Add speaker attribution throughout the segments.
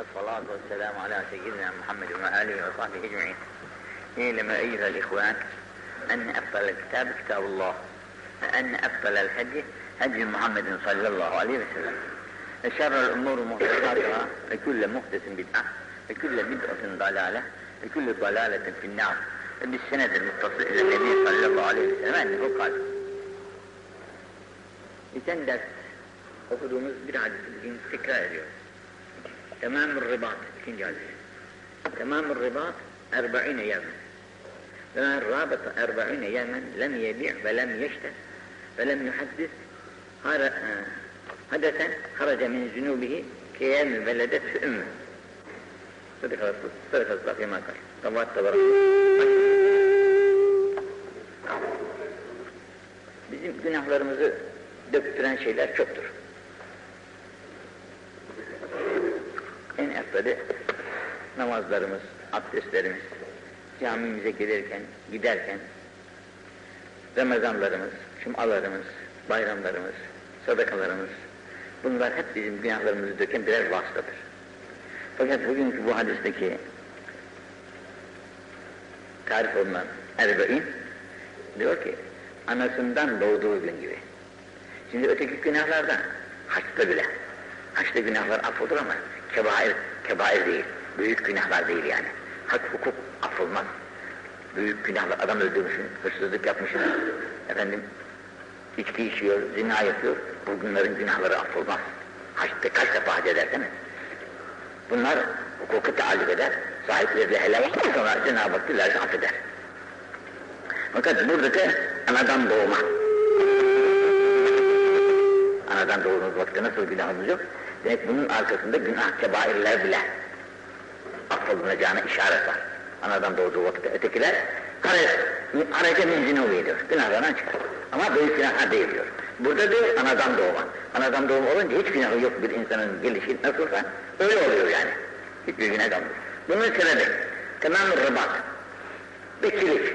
Speaker 1: الصلاة والسلام على سيدنا محمد وآله وصحبه أجمعين. اعلم أيها الإخوان أن أفضل الكتاب كتاب الله وأن أفضل الهدي هدي محمد صلى الله عليه وسلم. وشر الأمور محدثاتها وكل محدث بدعة وكل بدعة ضلالة وكل ضلالة في النار. بالسند المتصل إلى النبي صلى الله عليه وسلم أنه قال Geçen ders okuduğumuz bir hadisi bugün tekrar. Tamam-ı ribat, ikinci hadis. Tamam-ı ribat, erba'ine yemen. Ve men rabata erba'ine yemen, lem yebi' ve lem yeşte ve lem yuhaddis hadesen haraca min zunubihi keyem veledet fi ümmü. Sadaka Resul, sadaka Resul, fîmâ kal. Tavat tabarak. Bizim günahlarımızı döktüren şeyler çoktur. En efsadi namazlarımız, abdestlerimiz, camimize gelirken, giderken, Ramazanlarımız, cumalarımız, bayramlarımız, sadakalarımız, bunlar hep bizim günahlarımızı döken birer vasıtadır. Fakat bugünkü bu hadisteki tarif olunan erbe'in diyor ki, anasından doğduğu gün gibi. Şimdi öteki günahlardan, haçta bile, haçta günahlar affolur ama kebair, kebair değil, büyük günahlar değil yani. Hak hukuk affolmaz. Büyük günahlar, adam öldürmüşsün, hırsızlık yapmışsın, efendim, içki içiyor, zina yapıyor, bunların günahları affolmaz. Haçta kaç defa hac eder değil mi? Bunlar hukuku taalluk eder, sahiplerle helal sonra Cenab-ı Hak dilerse affeder. Fakat buradaki anadan doğma, anadan doğduğumuz vakitte nasıl günahımız yok? Demek bunun arkasında günah kebairler bile affolunacağına işaret var. Anadan doğduğu vakitte ötekiler araca menzine oluyor Günahlardan çıkar. Ama büyük günah değil diyor. Burada diyor anadan doğma. Anadan doğma olunca hiç günahı yok bir insanın gelişi nasılsa öyle oluyor yani. Hiçbir günah kalmıyor. Bunun sebebi tamam rıbat. Bekçilik.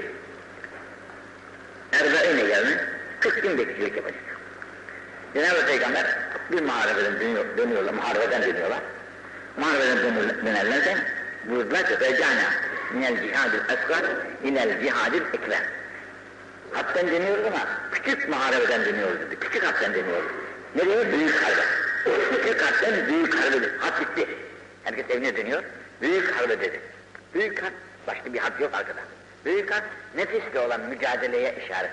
Speaker 1: Erbe'ine gelme 40 gün bekçilik yapacak. Cenab-ı Peygamber bir muharebeden dönüyor, dönüyorlar, muharebeden dönüyorlar. Muharebeden dönerlerken buyurdular ki Recana minel cihadil esgar ilel cihadil ekber. Hatten deniyoruz ama küçük muharebeden dönüyoruz dedi. Küçük hatten deniyoruz. Nereye? Büyük harbe. Küçük hatten büyük harbe dedi. Hat bitti. Herkes evine dönüyor. Büyük harbe dedi. Büyük hat, başka bir hat yok arkada. Büyük hat, nefisle olan mücadeleye işaret.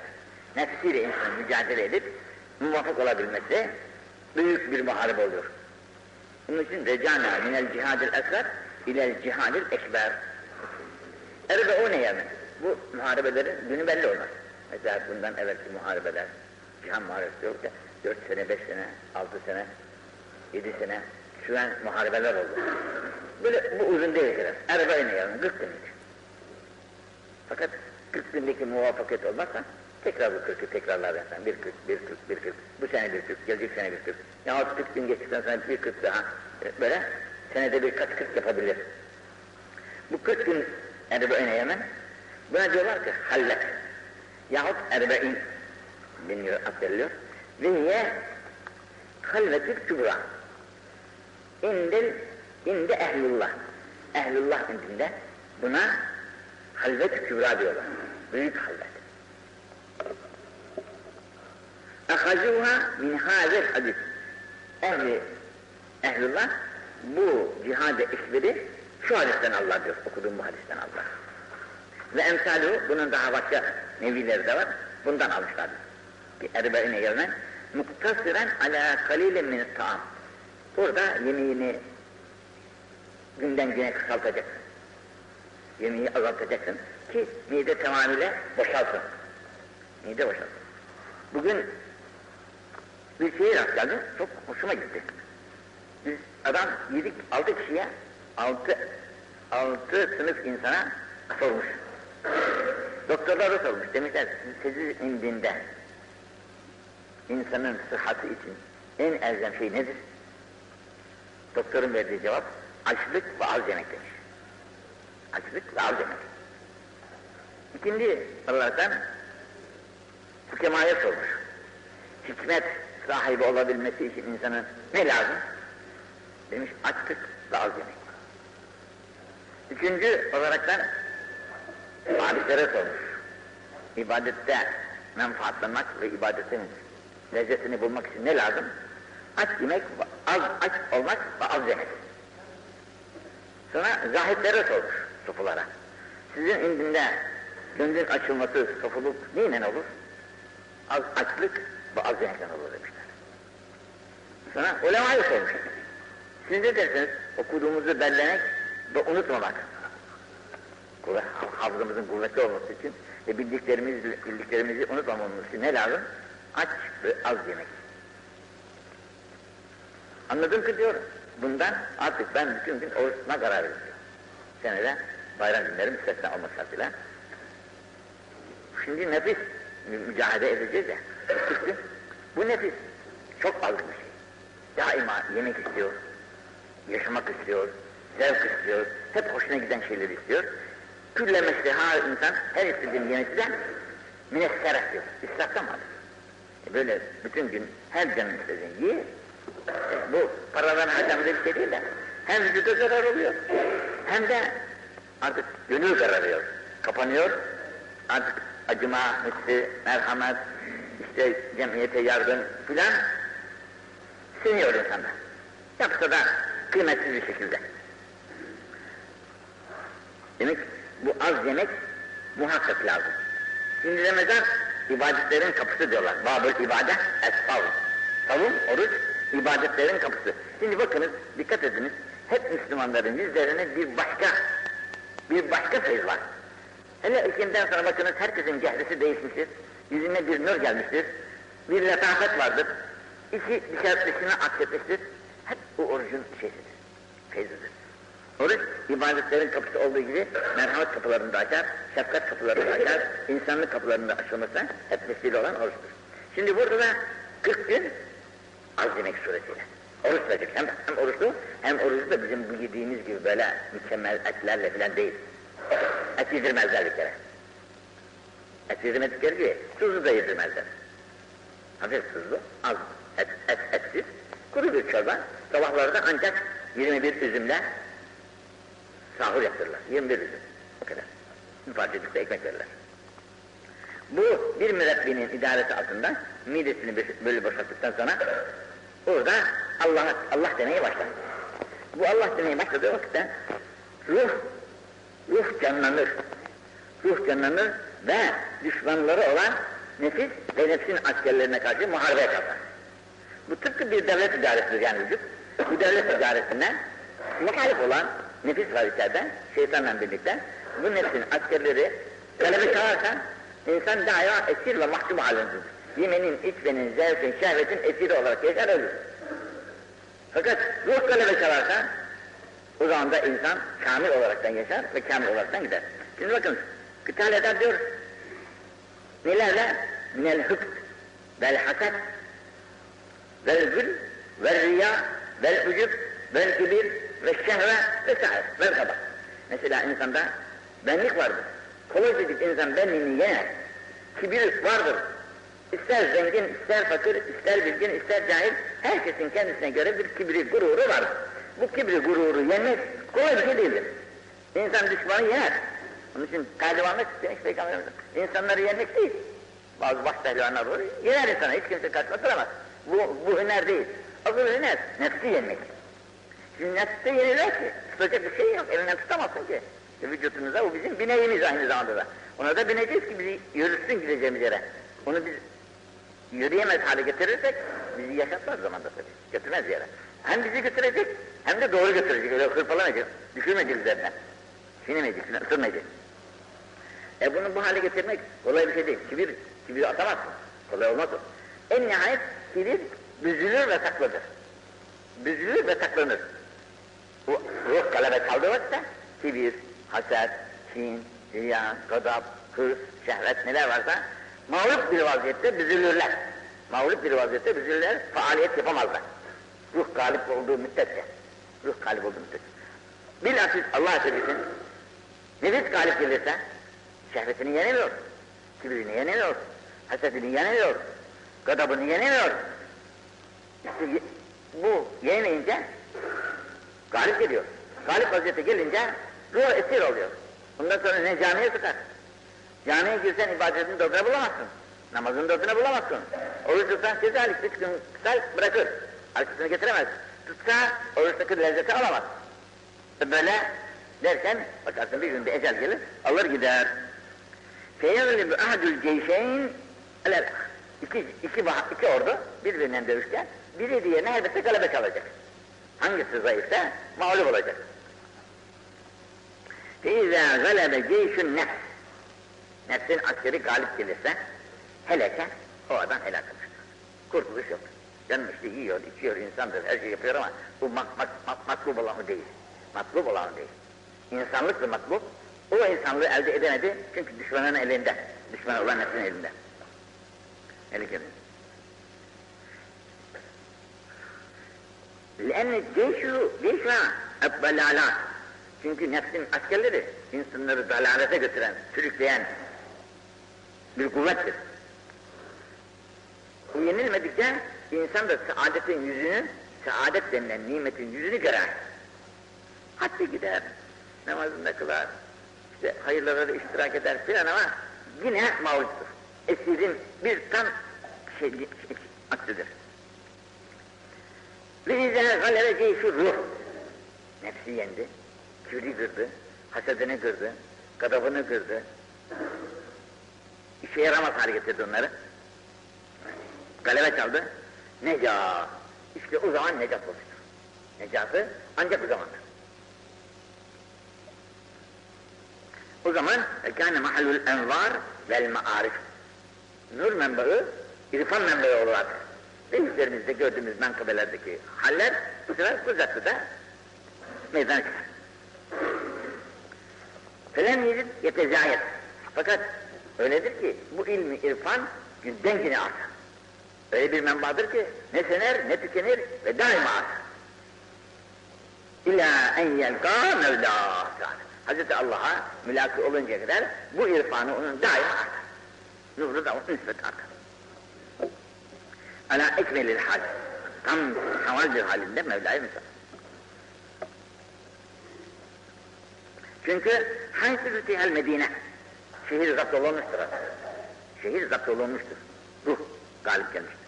Speaker 1: Nefsiyle insan mücadele edip muvaffak olabilmesi büyük bir muharebe oluyor. Bunun için recana minel cihadil esgar ilel cihadil ekber. Erbe o ne yani? Bu muharebelerin günü belli olmaz. Mesela bundan evvelki muharebeler, cihan muharebesi yok da 4 sene, 5 sene, 6 sene, 7 sene süren muharebeler oldu. Böyle bu uzun değil kadar. Erbe ne yani? 40 günlük. Fakat 40 gündeki muvaffakat olmazsa tekrar bu kırkı tekrarlar insan. Bir kırk, bir kırk, bir kırk. Bu sene bir kırk, gelecek sene bir kırk. Ya 40 gün geçtikten sonra bir kırk daha. Böyle senede birkaç kırk yapabilir. Bu 40 gün erbe'ine yemen, buna diyorlar ki hallet. Yahut erbe'in deniyor, aktarılıyor. Ve niye? Halvetül kübra. İndil, inde ehlullah. Ehlullah indinde buna halvet kübra diyorlar. Büyük halvet. اَخَذُوهَا min hâzel hadis. Ehli, ehlullah bu cihad-ı ekberi şu hadisten Allah diyor, okuduğum bu hadisten Allah. Ve emsalü, bunun daha başka nevileri de var, bundan almışlar. Bir erbeğine gelmen, muktasiren ala kalilin min taam. Burada yemeğini günden güne kısaltacaksın. Yemeği azaltacaksın ki mide tamamıyla boşalsın. Mide boşalsın. Bugün bir şeye rast geldi, çok hoşuma gitti. Biz adam yedik altı kişiye, altı, altı sınıf insana sormuş. Doktorlar da sormuş, demişler sizi indinde insanın sıhhati için en elzem şey nedir? Doktorun verdiği cevap, açlık ve az yemek demiş. Açlık ve az yemek. İkinci Allah'tan hükemaya sormuş. Hikmet sahibi olabilmesi için insanın ne lazım? Demiş açlık ve az yemek. Üçüncü olaraktan abitlere sormuş. İbadette menfaatlanmak ve ibadetin lezzetini bulmak için ne lazım? Aç yemek, az aç olmak ve az yemek. Sonra zahitlere sormuş sofulara. Sizin indinde gönlün açılması, sofuluk neyle olur? Az açlık ve az yemekten olur demişler. Sonra ulemayı sormuş. Siz ne dersiniz? Okuduğumuzu bellemek ve unutmamak. Hafızamızın kuvvetli olması için ve bildiklerimizi, bildiklerimizi unutmamamız için ne lazım? Aç ve az yemek. Anladım ki diyor, bundan artık ben bütün gün oruç karar veriyorum. Senede bayram günleri müstesna olmak şartıyla. Şimdi nefis mücadele edeceğiz ya, bu nefis çok az bir şey. Daima yemek istiyor, yaşamak istiyor, zevk istiyor, hep hoşuna giden şeyleri istiyor. Külle mesleha insan her istediğini yemesi de münesserat diyor, israftan e Böyle bütün gün her canın istediğini ye, e bu paradan harcamadığı bir şey değil de hem vücuda zarar oluyor, hem de artık gönül kararıyor, kapanıyor, artık acıma, hissi, merhamet, işte cemiyete yardım filan siniyor insanda. Yapsa da kıymetsiz bir şekilde. Demek bu az yemek muhakkak lazım. Şimdi Ramazan ibadetlerin kapısı diyorlar. Babül ibadet es-savun. Savun, oruç, ibadetlerin kapısı. Şimdi bakınız, dikkat ediniz. Hep Müslümanların yüzlerine bir başka, bir başka feyiz var. Hele ikinden sonra bakınız herkesin cehresi değişmiştir. Yüzüne bir nur gelmiştir. Bir letafet vardır. İçi dışarısına aksetmiştir. Hep bu orucun şeysidir, feyzidir. Oruç, ibadetlerin kapısı olduğu gibi merhamet kapılarını da açar, şefkat kapılarını da açar, insanlık kapılarını da açılmasına hep vesile olan oruçtur. Şimdi burada da 40 gün az yemek suretiyle. Oruç tutacak. Hem, hem oruçlu, hem oruçlu da bizim bu yediğimiz gibi böyle mükemmel etlerle falan değil. Et yedirmezler bir kere. Et yedirmedikleri gibi tuzu da yedirmezler. Hafif tuzlu, az et, et, etsiz, kuru bir çorba. Sabahlarda ancak 21 üzümle sahur yaptırırlar. 21 üzüm. O kadar. Bir parça de ekmek verirler. Bu bir mürebbinin idaresi altında midesini böyle boşalttıktan sonra orada Allah Allah demeye başlar. Bu Allah demeye başladığı vakitte ruh ruh canlanır. Ruh canlanır ve düşmanları olan nefis ve nefsin askerlerine karşı muharebeye kalkar. Bu tıpkı bir devlet idaresidir yani vücut. Bu devlet idaresinden muhalif olan nefis var içeride, şeytanla birlikte. Bu nefsin askerleri talebe çağırsa insan daima esir ve mahkum halindedir. Yemenin, içmenin, zevkin, şehvetin esiri olarak yaşar ölür. Fakat ruh talebe çalarsa o zaman da insan kamil olaraktan yaşar ve kamil olaraktan gider. Şimdi bakın, kıtal eder diyor. Nelerle? Minel hıkt vel haset vel gül vel riya vel ucub vel kibir ve şehve vesaire vel kaba. Mesela insanda benlik vardır. Kolay insan benliğini yener. Kibir vardır. İster zengin, ister fakir, ister bilgin, ister cahil, herkesin kendisine göre bir kibri, gururu var. Bu kibri, gururu yenmek kolay bir şey değildir. İnsan düşmanı yener. Onun için pehlivanlık demiş Peygamberimiz. İnsanları yenmek değil. Bazı baş pehlivanlar olur, yener insana, hiç kimse karşıma duramaz. Bu, bu hüner değil. Asıl hüner, nefsi yenmek. Şimdi nefste yenilir ki, tutacak bir şey yok, elinden tutamazsın ki. E, vücutunuza, o bizim bineğimiz aynı zamanda da. Ona da bineceğiz ki bizi yürütsün gideceğimiz yere. Onu biz yürüyemez hale getirirsek, bizi yaşatmaz zamanda tabii, götürmez yere. Hem bizi götürecek, hem de doğru götürecek, öyle hırpalamayacak, düşürmeyecek üzerinden. Çiğnemeyecek, ısırmayacak. E bunu bu hale getirmek kolay bir şey değil. Kibir, kibir atamazsın. Kolay olmaz o. En nihayet kibir büzülür ve saklıdır. Büzülür ve saklanır. Bu ruh galebe kaldığı vakitte kibir, haset, kin, riya, gadap, hırs, şehvet neler varsa mağlup bir vaziyette büzülürler. Mağlup bir vaziyette büzülürler, faaliyet yapamazlar. Ruh galip olduğu müddetçe. Ruh galip olduğu müddetçe. Bilakis Allah seversin, nefis galip gelirse şehvetini yenemiyor, kibrini yenemiyor, hasetini yenemiyor, gadabını yenemiyor. İşte bu yenemeyince Galip geliyor. Galip vaziyete gelince ruh esir oluyor. Bundan sonra ne camiye sıkar. Camiye girsen ibadetin tadını bulamazsın. Namazın tadını bulamazsın. Oruç tutsan cezalik bir gün tutar bırakır. Arkasını getiremez. Tutsa oruçtaki lezzeti alamaz. E Böyle derken bakarsın bir günde ecel gelir, alır gider. Feyyazlı bir ahadül ceyşeyn alel iki, iki, bah- iki ordu birbirinden dövüşken biri diğerine elbette galebe çalacak. Hangisi zayıfsa mağlup olacak. فَاِذَا غَلَبَ جَيْشُ النَّفْسِ Nefsin askeri galip gelirse heleke o adam helak olmuştur. Kurtuluş yok. Canım işte yiyor, içiyor, insandır, her şey yapıyor ama bu mak, mak, mak, matlub olan o değil. Matlub olan o değil. İnsanlıktır matlub. O insanlığı elde edemedi çünkü düşmanın elinde. Düşman olan nefsin elinde. Eli kimin? لأن الجيش جيش الضلالات çünkü nefsin askerleri insanları dalalete götüren, sürükleyen bir kuvvettir. Bu yenilmedikçe insan da saadetin yüzünü, saadet denilen nimetin yüzünü görer. Hatta gider, namazında kılar, işte hayırlara da iştirak eder filan ama yine mağluptur. Esirin bir tam şey, aksıdır. Ve izâ galebe ceyşu ruh. Nefsi yendi, kibri kırdı, hasedini kırdı, gadabını kırdı. İşe yaramaz hale getirdi onları. Galebe çaldı. Neca. İşte o zaman necat oluştu. Necatı ancak o zamandır. O zaman kâne mahallül envar vel maarif. Nur menbaı, irfan menbaı olarak Beyliklerimizde gördüğümüz menkıbelerdeki haller bu sefer Kuzatlı'da meydana çıkar. Felem yedip yetezayet. Fakat öyledir ki bu ilmi irfan günden güne artar. Öyle bir menbadır ki ne söner ne tükenir ve daima artar. İlla en yelka mevla Hazreti Allah'a mülaki oluncaya kadar bu irfanı onun daima artar. Artar. Ala ekmelil hal. Tam kamal bir halinde Mevla'yı misal. Çünkü hangi rütihel Medine? Şehir zapt olunmuştur. Şehir zapt olunmuştur. Ruh galip gelmiştir.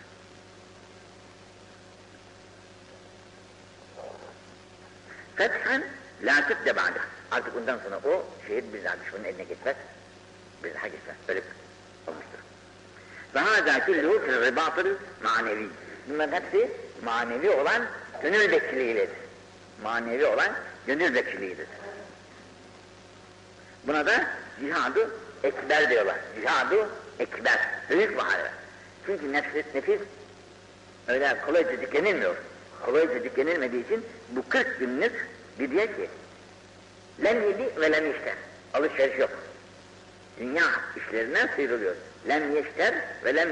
Speaker 1: Fethen la tütte ba'da. Artık bundan sonra o şehir bir daha düşmanın eline geçmez. Bir daha geçmez. Öyle olmuştur. Ve hâzâ küllû fil ribâtıl manevi. Bunların hepsi manevi olan gönül bekçiliğidir. Manevi olan gönül bekçiliğidir. Buna da cihadı ekber diyorlar. Cihadı ekber. Büyük muharebe. Çünkü nefis, nefis öyle kolayca dikenilmiyor. Kolayca dikenilmediği için bu 40 günlük bir diye ki lem yedi ve lem işler. Alışveriş yok. Dünya işlerinden sıyrılıyor. Lem yeşter ve lem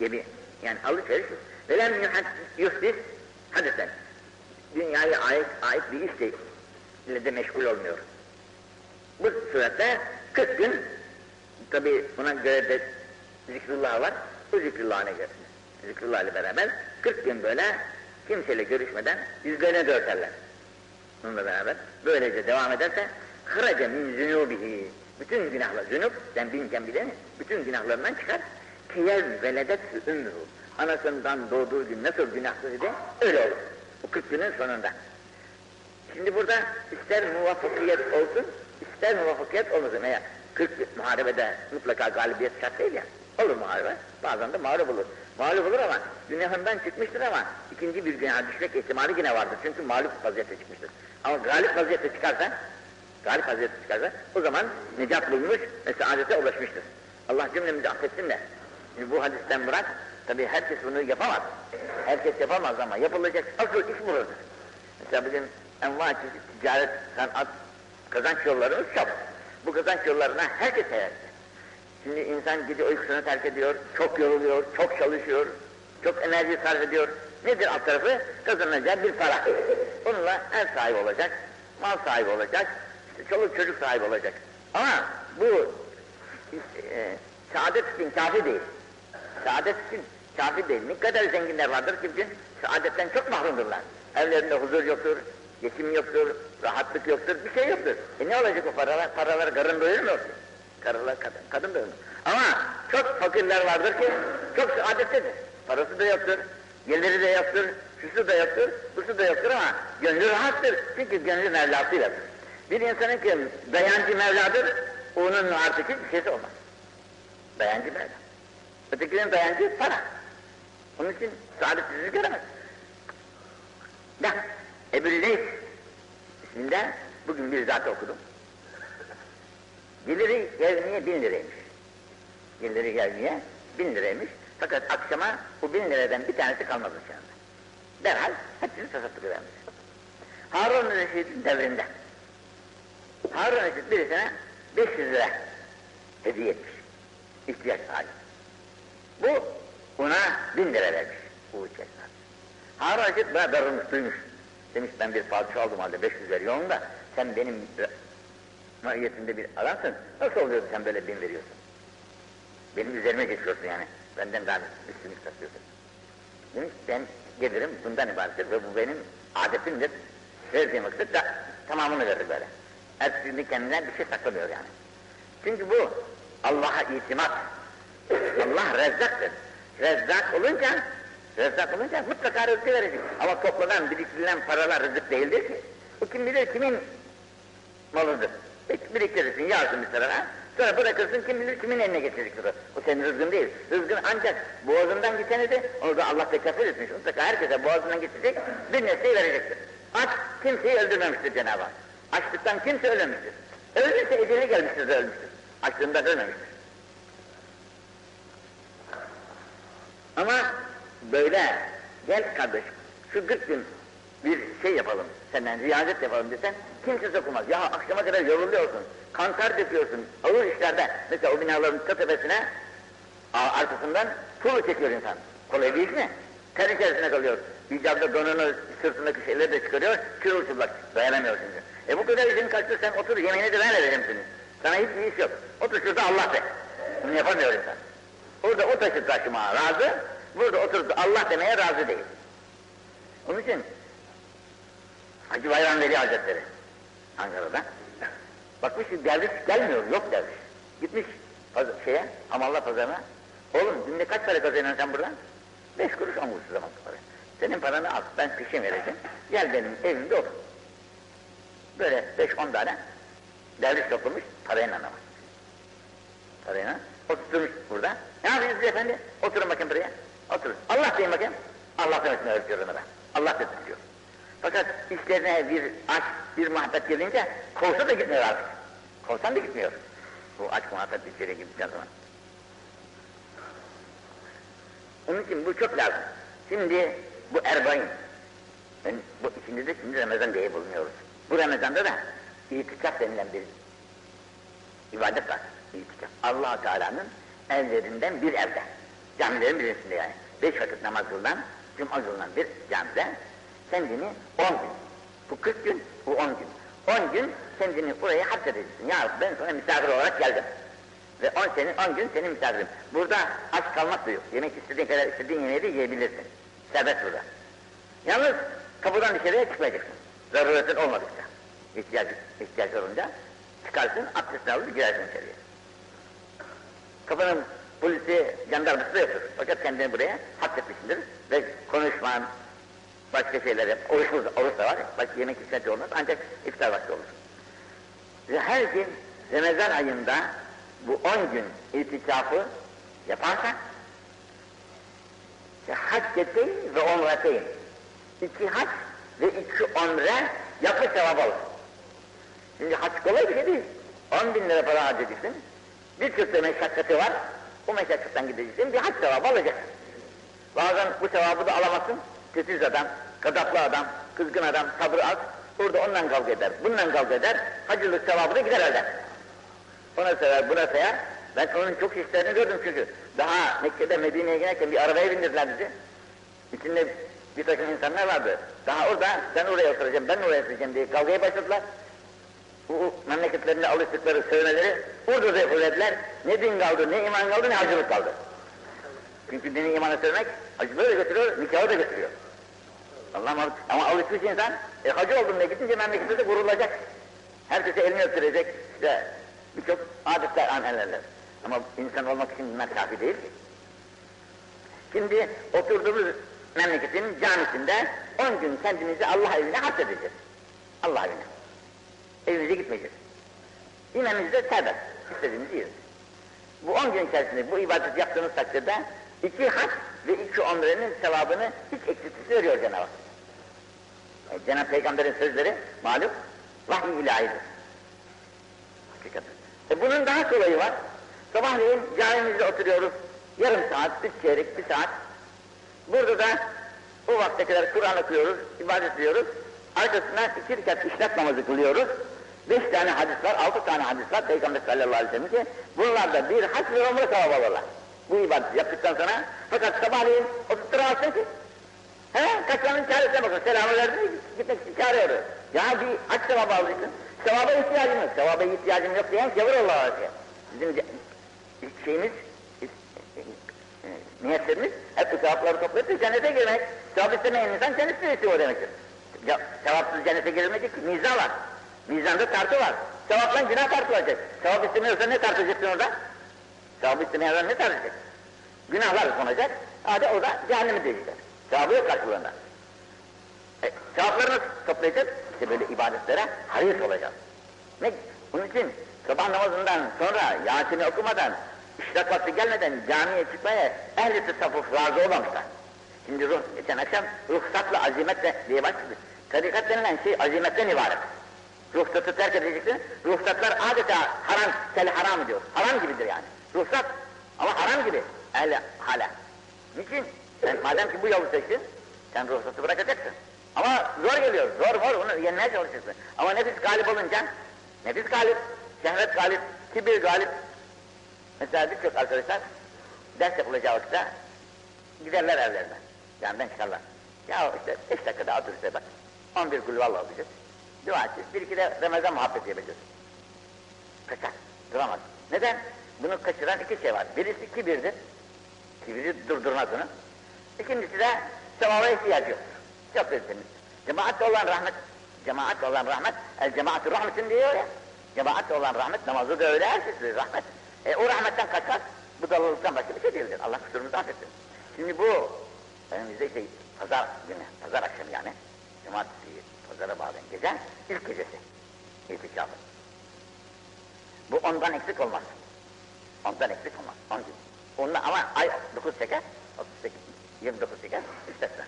Speaker 1: gibi. Yani alışveriş. Ve lem yuhdis hadisen. Dünyaya ait, ait bir işle de meşgul olmuyor. Bu surette 40 gün tabi buna göre de zikrullah var. Bu zikrullahına göre. Zikrullah ile beraber 40 gün böyle kimseyle görüşmeden yüzlerine dörterler. Bununla beraber böylece devam ederse hıraca min zünubihi bütün günahlar, zünub, sen binken bile bütün günahlarından çıkar. Kiyel veledet ümmühü. Anasından doğduğu gün nasıl günahsız idi, öyle olur. Bu 40 günün sonunda. Şimdi burada ister muvaffakiyet olsun, ister muvaffakiyet olmasın. Eğer 40 muharebede mutlaka galibiyet şart değil ya. Olur muharebe, bazen de mağlup olur. Mağlup olur ama günahından çıkmıştır ama ikinci bir günaha düşmek ihtimali yine vardır. Çünkü mağlup vaziyette çıkmıştır. Ama galip vaziyette çıkarsa, galip vaziyette çıkarsa o zaman necat bulmuş ve saadete ulaşmıştır. Allah cümlemizi affetsin de. Bu hadisten bırak, tabi herkes bunu yapamaz. Herkes yapamaz ama yapılacak asıl iş budur. Mesela bizim enva ticaret, sanat, kazanç yollarımız çok. Bu kazanç yollarına herkes hayal Şimdi insan gece uykusunu terk ediyor, çok yoruluyor, çok çalışıyor, çok enerji sarf ediyor. Nedir alt tarafı? Kazanacağı bir para. Onunla ev sahibi olacak, mal sahibi olacak, çoluk çocuk sahibi olacak. Ama bu e, saadet için kafi değil. Saadet için kafi değil. Ne kadar zenginler vardır çünkü saadetten çok mahrumdurlar. Evlerinde huzur yoktur, Geçim yoktur, rahatlık yoktur, bir şey yoktur. E ne olacak o paralar? Paralar karın doyurur mu? Karılar kadın, kadın doyurur Ama çok fakirler vardır ki çok saadetlidir. Parası da yoktur, geliri de yoktur, şusu da yoktur, busu da yoktur ama gönlü rahattır. Çünkü gönlü Mevlasıyladır. Bir insanın ki dayancı Mevladır, onun artık hiçbir şeysi olmaz. Dayancı Mevla. Ötekinin dayancı para. Onun için saadetsizlik göremez. Da, Ebu Leys isminde bugün bir zat okudum. Geliri gelmeye bin liraymış. Geliri gelmeye bin liraymış. Fakat akşama bu bin liradan bir tanesi kalmadı şu anda. Derhal hepsini tasattık vermiş. Harun Reşit'in devrinde. Reşit birisine 500 lira hediye etmiş. İhtiyaç sahibi. Bu ona bin lira vermiş. Bu. Harun Reşit buna darılmış, duymuş. Demiş ben bir padişah aldım halde 500 veriyorum da sen benim mahiyetinde bir adamsın. Nasıl oluyor sen böyle bin veriyorsun? Benim üzerime geçiyorsun yani. Benden daha üstünlük taşıyorsun. Demiş ben gelirim bundan ibarettir ve bu benim adetimdir. Verdiğim vakit da tamamını verir böyle. Hepsini kendinden bir şey saklamıyor yani. Çünkü bu Allah'a itimat. Allah rezzaktır. Rezzak olunca Rezzak olunca mutlaka rızkı verecek. Ama toplanan, biriktirilen paralar rızık değildir ki. O kim bilir kimin malıdır. Hiç biriktirirsin, yarsın bir tarafa. Sonra bırakırsın kim bilir kimin eline geçecek o. O senin rızkın değil. Rızkın ancak boğazından geçeni onu da Allah tekafir etmiş. Mutlaka herkese boğazından geçecek bir nesneyi verecektir. Aç kimseyi öldürmemiştir Cenab-ı Hak. Açlıktan kimse ölmemiştir. Öldürse eceli gelmiştir de ölmüştür. Açlığından ölmemiştir. Ama böyle gel kardeş şu 40 gün bir şey yapalım senden riyazet yapalım desen kimse sokulmaz. Ya akşama kadar yoruluyorsun, kantar döküyorsun, ağır işlerde mesela o binaların tepesine arkasından tuğla çekiyor insan. Kolay değil mi? Ter içerisine kalıyor. İcabda donunu sırtındaki şeyleri de çıkarıyor, çırılçıplak dayanamıyor şimdi. E bu kadar izin kaçtı sen otur yemeğini de ben vereceğim seni. Sana hiçbir iş yok. Otur şurada Allah de. Bunu yapamıyor insan. Orada o taşı taşımaya razı, burada oturup Allah demeye razı değil. Onun için Hacı Bayram Veli Hazretleri Ankara'da bakmış ki derviş gelmiyor, yok derviş. Gitmiş pazar, şeye, Amallah pazarına. Oğlum günde kaç para kazanıyorsun sen buradan? Beş kuruş kuruş zaman para. Senin paranı al, ben peşin vereceğim. Gel benim evimde otur. Böyle beş on tane derviş toplamış, parayla ama. Parayla. Oturmuş burada. Ne yapıyorsunuz efendi? Oturun bakayım buraya. Oturun. Allah deyin bakayım. Allah demesini öğretiyor ben. Allah desin diyor. Fakat işlerine bir aşk, bir muhabbet gelince kovsa da gitmiyor artık. Kovsan da gitmiyor. Bu aşk muhabbet içeri gittikten zaman. Onun için bu çok lazım. Şimdi bu erbain. Ben bu içinde de şimdi Ramazan diye bulunuyoruz. Bu Ramazan'da da itikaf denilen bir ibadet var. İtikaf. allah Teala'nın evlerinden bir evde. Camilerin birisinde yani. Beş vakit namaz kılınan, cuma kılınan bir camide kendini on gün. Bu kırk gün, bu on gün. On gün kendini buraya hapsedeceksin. Ya ben sana misafir olarak geldim. Ve on senin, on gün senin misafirim. Burada aç kalmak da yok. Yemek istediğin kadar istediğin yemeği de yiyebilirsin. Serbest burada. Yalnız kapıdan dışarıya çıkmayacaksın. Zaruretin olmadıkça. İhtiyaç, ihtiyaç olunca çıkarsın, abdestini alır, girersin içeriye. Kapının polisi, jandarması da yoktur. Fakat kendini buraya hapsetmişsindir ve konuşman, başka şeyler yap. Oruç, oruç da var, başka yemek hizmeti olmaz ancak iftar vakti olur. Ve her gün Ramazan ayında bu on gün itikafı yaparsa hacceteyn ve umreteyn iki hac ve iki umre yapı sevap alır. Şimdi hac kolay bir şey değil. On bin lira para harcayacaksın. Birçok da meşakkatı var. O meşakkattan gideceksin. Bir hac sevabı alacaksın. Bazen bu sevabı da alamazsın. Titiz adam, kadaklı adam, kızgın adam, sabrı az. Burada ondan kavga eder, bundan kavga eder. Hacılık sevabı da gider elden. Ona sever, buna sever. Ben onun çok işlerini gördüm çünkü. Daha Mekke'de Medine'ye giderken bir arabaya bindirdiler bizi. İçinde bir takım insanlar vardı. Daha orada ben oraya oturacağım, ben oraya oturacağım diye kavgaya başladılar. Bu memleketlerinde alıştıkları söylemeleri orada da yapıverdiler. Ne din kaldı, ne iman kaldı, ne hacılık kaldı. Çünkü dini imanı söylemek, hacılığı da götürüyor, nikahı da götürüyor. Allah muhafaza. Ama alışmış insan, e, hacı oldum diye gidince memlekette de vurulacak. Herkese elini öptürecek, işte birçok adetler, amelerler. Ama insan olmak için bunlar kafi değil ki. Şimdi oturduğumuz memleketin camisinde 10 gün kendimizi Allah evine hapsedeceğiz. Allah evine. Evimize gitmeyeceğiz. Da serbest. İstediğimizi yeriz. Bu 10 gün içerisinde bu ibadet yaptığınız takdirde iki hac ve iki umrenin sevabını hiç eksiltisi veriyor Cenab-ı Hak. E, Cenab-ı Peygamber'in sözleri malum vahiy ilahidir. Hakikaten. E bunun daha kolayı var. Sabahleyin camimizde oturuyoruz. Yarım saat, üç çeyrek, bir saat. Burada da o vakte kadar Kur'an okuyoruz, ibadet ediyoruz. Arkasından iki rekat işlek namazı kılıyoruz. Beş tane hadis var, altı tane hadis var Peygamber sallallahu aleyhi ve sellem ki bunlarda bir hac ve umre sevabı alırlar. Bu ibadet yaptıktan sonra fakat sabahleyin oturtturamazsın ki. He, kaçmanın çaresine bakın. Selamı verdin gitmek için çağırıyor. Ya bir hac sevabı alacaksın. Sevaba ihtiyacım yok. Sevaba ihtiyacım yok diyen gavur Allah'a arasıyor. Bizim şeyimiz, e, niyetlerimiz hep bu sevapları toplayıp cennete girmek. Sevap istemeyen insan cennete istiyor demektir. Sevapsız cennete girilmeyecek ki mizan var. Mizanda tartı var. Sevapla günah tartılacak. Sevap istemiyorsan ne tartacaksın orada? Sevap istemeyenler ne tartacak? Günahlar konacak. Hadi o da cehenneme diyecekler. Sevabı yok karşılığında. E, sevaplarını toplayacağız. İşte böyle ibadetlere haris olacağız. Ne? Bunun için sabah namazından sonra Yasin'i okumadan, işrak vakti gelmeden camiye çıkmaya ehli tasavvuf razı olmamışlar. Şimdi ruh, geçen akşam ruhsatla azimetle diye başladı. Tarikat denilen şey azimetten ibaret. Ruhsatı terk edeceksin. Ruhsatlar adeta haram, tel haram diyor. Haram gibidir yani. Ruhsat ama haram gibi. Ehli hala. Niçin? Sen madem ki bu yolu seçtin, sen ruhsatı bırakacaksın. Ama zor geliyor, zor zor onu yenmeye çalışırsın. Ama nefis galip olunca, nefis galip, şehvet galip, kibir galip. Mesela birçok arkadaşlar ders yapılacağı vakitte giderler evlerine. Camiden çıkarlar. Ya işte beş dakika daha otur işte bak. 11 kulvallah okuyacağız. Dua edeceğiz. Bir iki de Ramazan muhabbeti yapacağız. Kaçar. Duramaz. Neden? Bunu kaçıran iki şey var. Birisi kibirdir. Kibiri durdurmaz onu. İkincisi de sevaba ihtiyacı yok. Çok özlemiş. Cemaatle olan rahmet, cemaatle olan rahmet, el cemaatü rahmetin diyor ya. Cemaatle olan rahmet, namazı da öyle her rahmet. E, o rahmetten kaçar, bu dalılıktan başka bir şey değildir. Allah kusurumuzu affetsin. Şimdi bu, önümüzde şey, pazar günü, pazar akşamı yani, cumartesi, pazara bağlayan gece, ilk gecesi, itikafı. Bu ondan eksik olmaz. Ondan eksik olmaz, on gün. Ondan, ama ay 9 çeker, 38, 29 çeker, müstesna.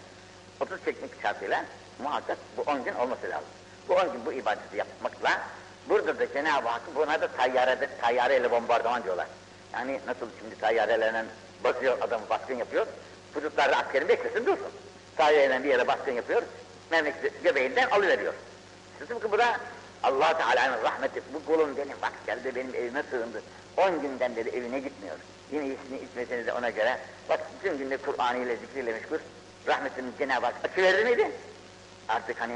Speaker 1: 30 çekmek şartıyla muhakkak bu 10 gün olması lazım. Bu 10 gün bu ibadeti yapmakla burada da Cenab-ı Hak buna da tayyarede, tayyareyle bombardıman diyorlar. Yani nasıl şimdi tayyarelerle basıyor adamı baskın yapıyor. Hudutlarda askerin beklesin dursun. Tayyareyle bir yere baskın yapıyor. Memleket göbeğinden alıveriyor. Tıpkı bu da allah Teala'nın rahmeti. Bu kulum benim bak geldi benim evime sığındı. 10 günden beri evine gitmiyor. Yine iyisini içmeseniz de ona göre. Bak bütün günde Kur'an ile zikriyle meşgul rahmetini Cenab-ı Hak açıverir miydi? Artık hani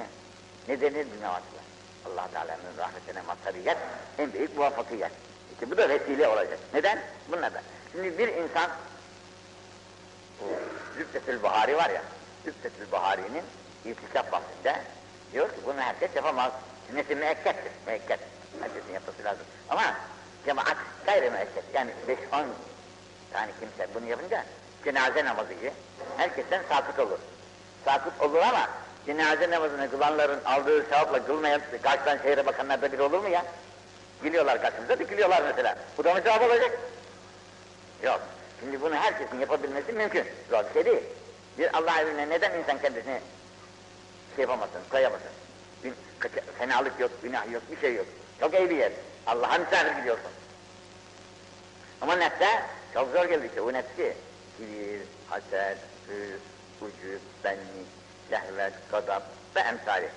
Speaker 1: ne denir bir nevasıla? allah Teala'nın rahmetine mazhariyet en büyük muvaffakiyet. İşte bu da vesile olacak. Neden? Bunlardan. Şimdi bir insan Zübdetül Bahari var ya, Zübdetül Bahari'nin iltikap bahsinde diyor ki bunu herkes yapamaz. Sünneti müekkettir, müekket. Herkesin yapması lazım. Ama cemaat gayri müekket. Yani 5-10 tane kimse bunu yapınca cenaze namazı gibi herkesten sakıt olur. Sakıt olur ama cenaze namazını kılanların aldığı sevapla kılmayan karşıdan şehre bakanlar da bir olur mu ya? Gülüyorlar karşımıza dikiliyorlar mesela. Bu da mı sevap olacak? Yok. Şimdi bunu herkesin yapabilmesi mümkün. Zor bir şey değil. Bir Allah evine neden insan kendisini şey yapamasın, koyamasın? Bir fenalık yok, günah yok, bir şey yok. Çok iyi bir yer. Allah'a misafir gidiyorsun. Ama nefse çok zor geldi işte. O nefsi kibir, haset, hırs, ucub, benlik, şehvet, gadap ve emsali.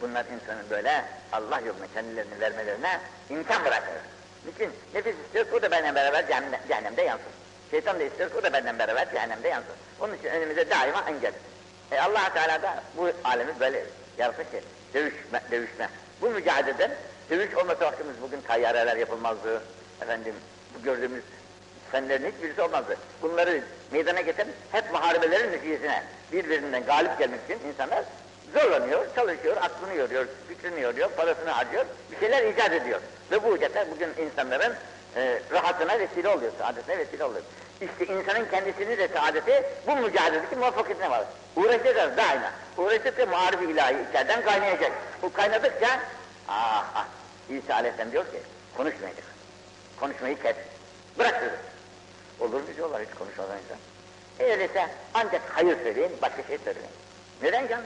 Speaker 1: Bunlar insanın böyle Allah yoluna kendilerini vermelerine imkan bırakır. Niçin? Nefis istiyor o da benimle beraber cehennemde yansın. Şeytan da istiyor o da benden beraber cehennemde yansın. Onun için önümüze daima engel. E allah Teala da bu alemi böyle yaratmış ki dövüşme, dövüşme. Bu mücadeleden dövüş olmasa vaktimiz bugün tayyareler yapılmazdı. Efendim bu gördüğümüz Fenlerin hiçbirisi olmazdı. Bunları meydana getiren hep muharebelerin neticesine birbirinden galip gelmek için insanlar zorlanıyor, çalışıyor, aklını yoruyor, fikrini yoruyor, parasını harcıyor, bir şeyler icat ediyor. Ve bu icatlar bugün insanların e, rahatına vesile oluyor, saadetine vesile oluyor. İşte insanın kendisinin de saadeti bu mücadeledeki muvaffakiyetine var. Uğraşacağız daima. Uğraştıkça muharif ilahi içeriden kaynayacak. Bu kaynadıkça, ah ah, İsa Aleyhisselam diyor ki, konuşmayacak. Konuşmayı kes. Bırak dedi. Olur mu diyorlar hiç konuşmadan insan. E öyleyse ancak hayır söyleyin, başka şey söyleyin. Neden canım.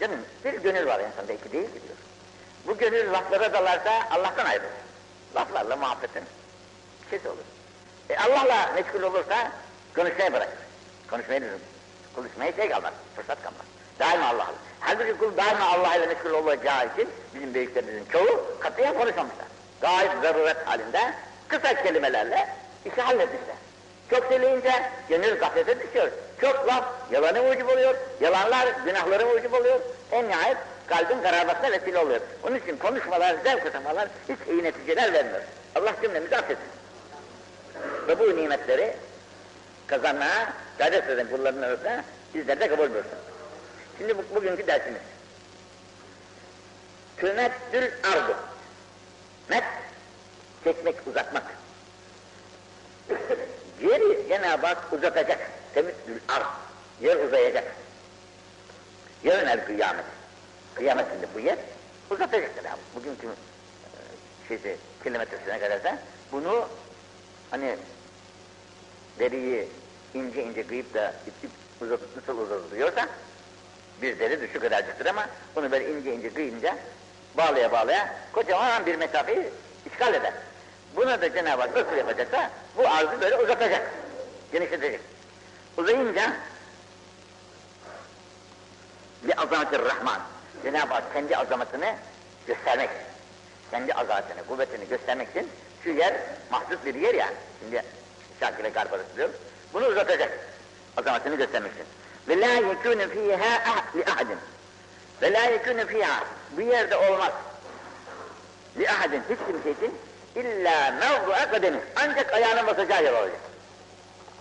Speaker 1: Canım bir gönül var insanda, iki değil diyor. Bu gönül laflara dalarsa Allah'tan ayrılır. Laflarla muhabbetin şey olur. E Allah'la meşgul olursa konuşmayı bırakır. Konuşmayı lüzum. Konuşmaya şey kalmaz, fırsat kalmaz. Daima Allah'la. Halbuki kul daima Allah ile meşgul olacağı için bizim büyüklerimizin çoğu katiyen konuşmamışlar. Gayet zaruret halinde kısa kelimelerle işi halletmişler. Çok söyleyince gönül gaflete düşüyor. Çok laf yalana mucib oluyor. Yalanlar günahlara mucib oluyor. En nihayet kalbin kararmasına vesile oluyor. Onun için konuşmalar, zevk atamalar hiç iyi neticeler vermiyor. Allah cümlemizi affetsin. Ve bu nimetleri kazanmaya gayret eden kulların arasında bizler de kabul buyursun. Şimdi bu, bugünkü dersimiz. Kımettül ardu. Met, çekmek, uzatmak. Yeri Cenab-ı Hak uzatacak. Kımettül ard. Yer uzayacak. Yarın el kıyamet. Kıyametinde bu yer uzatacak Bugünkü e, şeysi, kilometresine kadar da bunu hani deriyi ince ince kıyıp da ip ip uzat, nasıl uzatılıyorsa bir deri de şu kadarcıktır ama bunu böyle ince ince kıyınca bağlaya bağlaya kocaman bir mesafeyi işgal eder. Buna da Cenab-ı Hak nasıl yapacaksa bu arzı böyle uzatacak, genişletecek. Uzayınca bir azamettir Rahman. Cenab-ı Hak kendi azametini göstermek, kendi azametini, kuvvetini göstermek için şu yer mahsus bir yer ya, şimdi Şakir ile Garp arası bunu uzatacak, azametini göstermek için. Ve la yekûne fîhâ li ahadin. Ve la yekûne fîhâ, bu yerde olmaz. Li ahadin, hiç kimse için illa mevdu'a kademi, ancak ayağının basacağı yer olacak.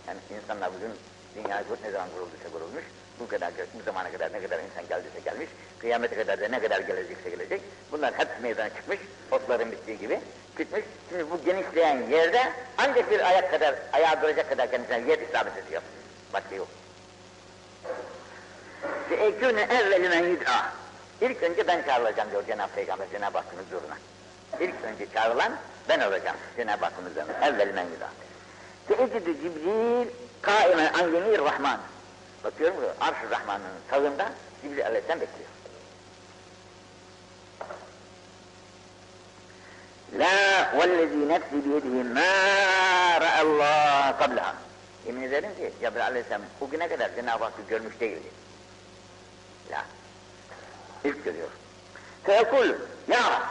Speaker 1: Yani insanlar bugün dünya ne zaman kurulduysa kurulmuş, bu kadar bu zamana kadar ne kadar insan geldiyse gelmiş, kıyamete kadar da ne kadar gelecekse gelecek. Bunlar hep meydana çıkmış, otların bittiği gibi çıkmış. Şimdi bu genişleyen yerde ancak bir ayak kadar, ayağa duracak kadar kendisine yer isabet ediyor. Başka yok. Ekûne evveli men. İlk önce ben çağrılacağım diyor Cenab-ı Peygamber Cenab-ı Hakk'ın huzuruna. İlk önce çağrılan ben olacağım Cenab-ı Hakk'ın huzuruna. Evveli men yud'a. Teecidu Cibril kaimen an yemir Rahman. Bakıyorum Arş-ı Rahman'ın sağında Cibril Aleyhisselam bekliyor. La vellezî nefsi biyedihi mâ ra'allâh kablaha. Yemin ederim ki Cebrail Aleyhisselam bugüne kadar Cenab-ı Hakk'ı görmüş değildi. La. İlk görüyor. Fekul, Ya.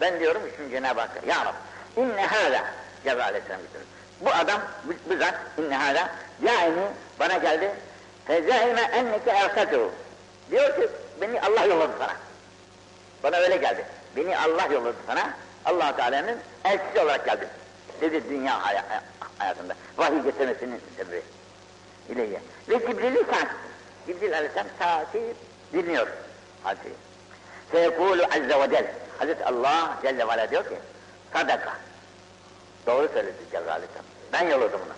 Speaker 1: Ben diyorum şimdi Cenab-ı Hakk'a, Ya Rab, inne hâlâ, Cebrail Aleyhisselam getiriyor. Bu adam, bu, bu zat, inne hâlâ, yani bana geldi, fezâhime enneke ersatuhu. Diyor ki, beni Allah yolladı sana. Bana öyle geldi. Beni Allah yolladı sana, allah Teala'nın elçisi olarak geldi. Dedi dünya hay hayatında. Vahiy getirmesinin sebebi. İleyye. Ve Cibril'i takip. Cibril Aleyhisselam takip dinliyor. Hadi. Feyekulu azze ve cel. Hazreti Allah Celle ve diyor ki, sadaka. Doğru söyledi Cebrail Aleyhisselam. Ben yolladım onu.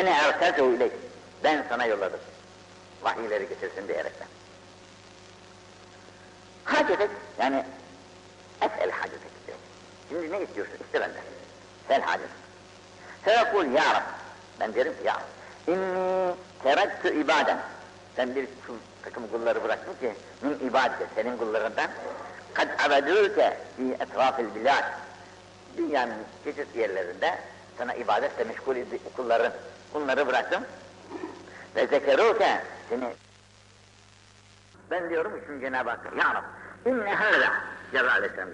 Speaker 1: Ene erseltehu ileyk. Ben sana yolladım. Vahiyleri getirsin diyerekten. Hacetek, yani esel hacetek diyor. Şimdi ne istiyorsun? İste benden. Sen hacet. Feyekul ya Rab. Ben derim ki ya Rab. İnni terekkü ibaden. Sen bir takım kulları bıraktın ki min ibadete senin kullarından kad abedûke fi etrafil bilad dünyanın çeşitli yerlerinde sana ibadetle meşgul kulların bunları bıraktım ve zekerûke seni ben diyorum için Cenab-ı Hakk'a ya Rab inne hâlâ Cebrail Aleyhisselam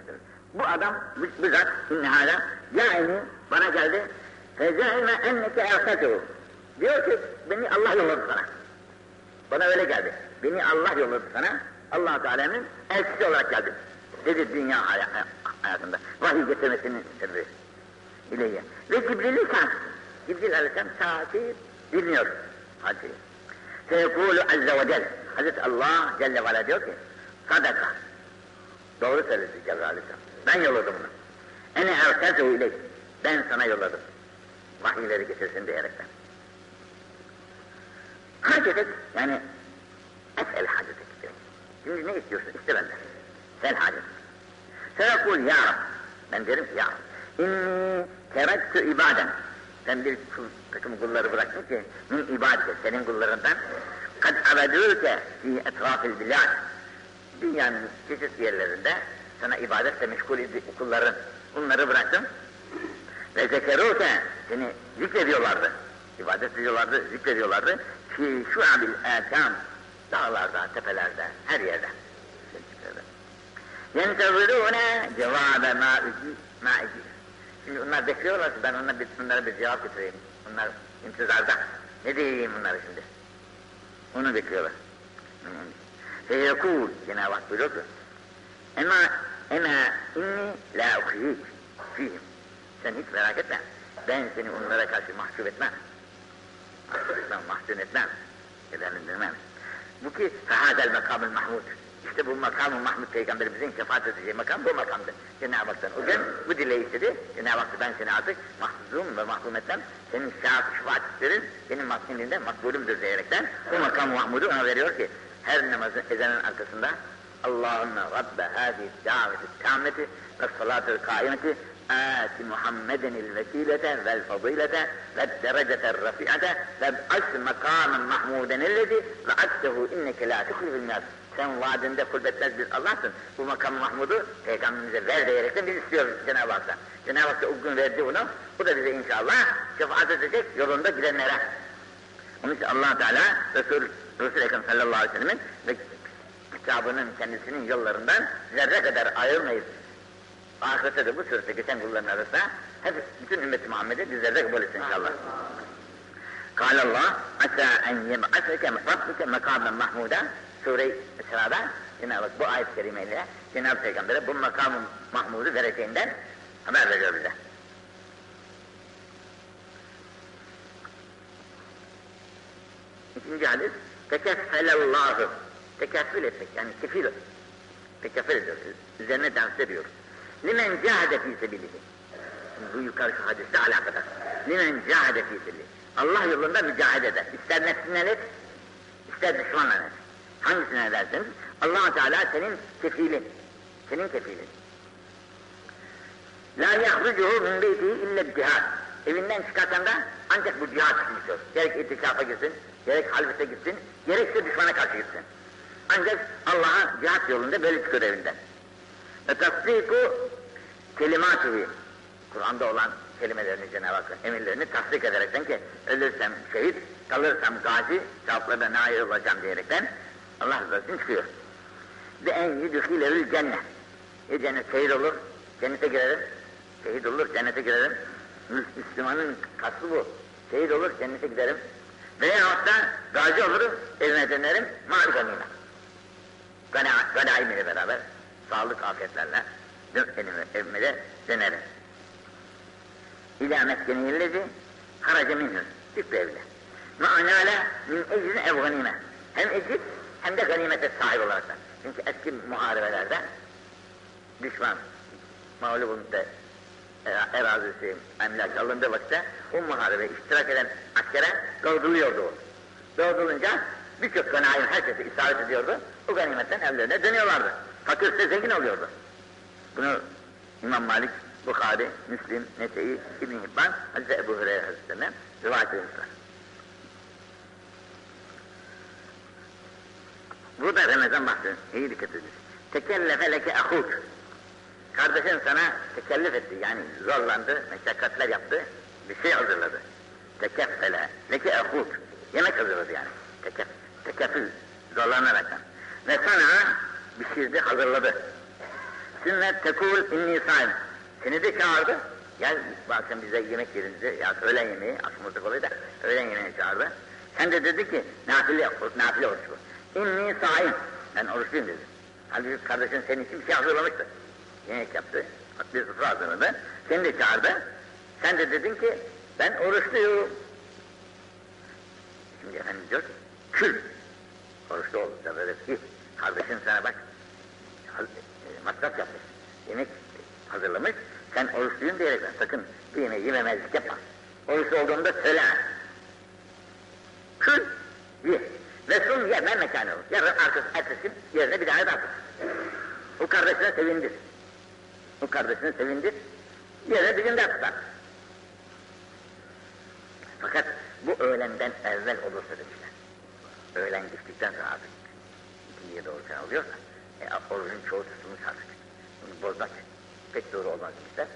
Speaker 1: bu adam bizzat inne hâlâ yani bana geldi fezâime enneke ersatuhu diyor ki beni Allah yolladı sana bana öyle geldi. Beni Allah yolladı sana. allah Teala'nın elçisi olarak geldi. Dedi dünya hayatında. Vahiy getirmesinin sırrı. İleyye. Ve Cibril'i sen. Cibril Aleyhisselam saati bilmiyor. Hadi. Feyekulu azze ve celle. Hazreti Allah Celle ve diyor ki, sadaka. Doğru söyledi Cebrail Aleyhisselam. Ben yolladım onu. Ene erseltehu ileyk. Ben sana yolladım. Vahiyleri getirsin diyerekten. Hacetek, yani esel hacetek. Şimdi ne istiyorsun? İste benden. Sen hacetek. Feyekul ya Rab. Ben derim ki ya Rab. İnni terektü ibaden. Sen bir takım kulları bıraktın ki min ibadete senin kullarından. Kad abedûke fi etrafil bilad dünyanın çeşitli yerlerinde sana ibadetle meşgul kulların. Bunları bıraktım ve zekerûke seni zikrediyorlardı. İbadet ediyorlardı, zikrediyorlardı. Fi şuabil âkâm dağlarda, tepelerde, her yerde. Yentezirûne mâ'üci mâ'üci Şimdi onlar bekliyorlar ki ben onlara bir, bunlara bir cevap getireyim. Onlar intizarda. Ne diyeyim bunlara şimdi? Onu bekliyorlar. Feyekûl Cenab-ı Hak buyuruyor ki Ema, ema inni la ukhiyik fihim. Sen hiç merak etme. Ben seni onlara karşı mahcup etmem. Mahcup etmem, mahzun etmem. Edelendirmem. Bu ki fehâzel makamül mahmud. İşte bu makamı Mahmud Peygamberimizin şefaat edeceği makam bu makamdır. Cenab-ı Hak'tan o gün bu dileği istedi. Cenab-ı Hak ben seni artık mahzum ve mahrum etmem. Senin şahat şefaatçilerin benim mahzumliğinde makbulümdür diyerekten bu makamı Mahmud'u ona veriyor ki her namazın ezanın arkasında Allahümme Rabbe hâzi daveti tâmmeti ve salâtul kâimeti آت محمدا الوسيلة والفضيلة والدرجة الرفيعة وابعث مقاما محمودا الذي وعدته إنك لا تخلف الميعاد sen vaadinde kulbetmez bir Allah'sın. Bu makam Mahmud'u Peygamberimize ver diyerekten biz istiyoruz Cenab-ı Hak'tan. Cenab-ı Hak da o gün verdi bunu. Bu da bize inşallah şefaat edecek yolunda gidenlere. Onun için allah Teala Resul, Resul Ekrem sallallahu aleyhi ve sellemin ve kitabının kendisinin yollarından zerre kadar ayrılmayız. Ahirette de bu surette geçen kulların arasında hep bütün ümmeti Muhammed'e bizler de kabul etsin inşallah. Kâle Allah, asâ en yem'aseke rabbike mekâmen mahmûda Sure-i Esra'da Cenab-ı Hak bu ayet-i kerimeyle Cenab-ı Peygamber'e bu makamın mahmudu dereceğinden haber veriyor bize. İkinci hadis, tekeffelallahu. Tekeffül etmek yani kefil. Tekeffül ediyor. Üzerine dans ediyor. Limen cahade fi sebilihi. Bu yukarı şu hadiste alakadar. Limen cahade fi sebilihi. Allah yolunda mücahede eder. İster nefsine et, ister düşmanla et. Hangisine ederseniz allah Teala senin kefilin. Senin kefilin. La yahrucuhu min beyti illa cihad. Evinden çıkartan da ancak bu cihad için istiyor. Gerek itikafa gitsin, gerek halvete gitsin, gerekse düşmana karşı gitsin. Ancak Allah'a cihat yolunda böyle çıkıyor evinden. Ve tasdiku kelimatihi. Kur'an'da olan kelimelerini Cenab-ı Hakk'ın emirlerini tasdik ederekten ki ölürsem şehit, kalırsam gazi, sevaplarına nail olacağım diyerekten Allah razı olsun çıkıyor. Ve en yudhilevül cennet. E cennet şehit olur, cennete girerim. Şehit olur, cennete girerim. Müslümanın kaslı bu. Şehit olur, cennete giderim. Veyahut da gazi olurum, evime dönerim, mal ganime. Ganaim ile beraber, sağlık afiyetlerle evime, evime de dönerim. İlâ meskeniyellezi haraca minhü. Çıktı evine. Ma'nâle min ecrin ev ganime. Hem ecrit hem de ganimete sahip olarak da. Çünkü eski muharebelerde düşman mağlubunda e, erazisi, emlak alındığı vakitte o muharebe iştirak eden askere dağıtılıyordu o. Dağıtılınca birçok ganaim herkese isabet ediyordu. O ganimetten evlerine dönüyorlardı. Fakirse zengin oluyordu. Bunu İmam Malik, Bukhari, Müslim, Nese'yi, İbn-i Hibban, Hazreti Ebu Hureyre Hazretlerinden rivayet edilmişler. Burada Ramazan bahsi, iyi dikkat edin. Tekellefe leke ahuk. Kardeşin sana tekellif etti, yani zorlandı, meşakkatler yaptı, bir şey hazırladı. Tekeffele, leke ahuk. Yemek hazırladı yani. Tekef, tekeffül, zorlanaraktan. Ve sana pişirdi, hazırladı. Sünnet tekul inni saim. Seni de çağırdı. Gel bu akşam bize yemek yerinize, ya öğlen yemeği, akşamızda kolayı da öğlen yemeği çağırdı. Sen de dedi ki, nafile, nafile oruç bu. İnni saim. Ben oruçluyum dedi. Halbuki kardeşin senin için bir şey hazırlamıştı. Yemek yaptı. Bir sofra hazırladı. Seni de çağırdı. Sen de dedin ki Ben oruçluyum. Şimdi efendim diyor ki, kül. Oruçlu ol. Böyle ki, kardeşin sana bak, masraf yapmış. Yemek hazırlamış. Sen oruçluyum diyerek sakın bir yemeği yememezlik yapma. Oruçlu olduğunda söyle. Kül, ye. Ve sun yeme mekanı. Yarın arkası, ertesi yerine bir daha tut. O kardeşine sevindir. O kardeşine sevindir. Yerine bir gün daha tutar. Fakat bu öğlenden evvel olursa demişler. Öğlen geçtikten sonra artık ikiye doğru falan oluyorsa e, orucun çoğu tutulmuş artık. Bunu bozmak pek doğru olmaz demişler.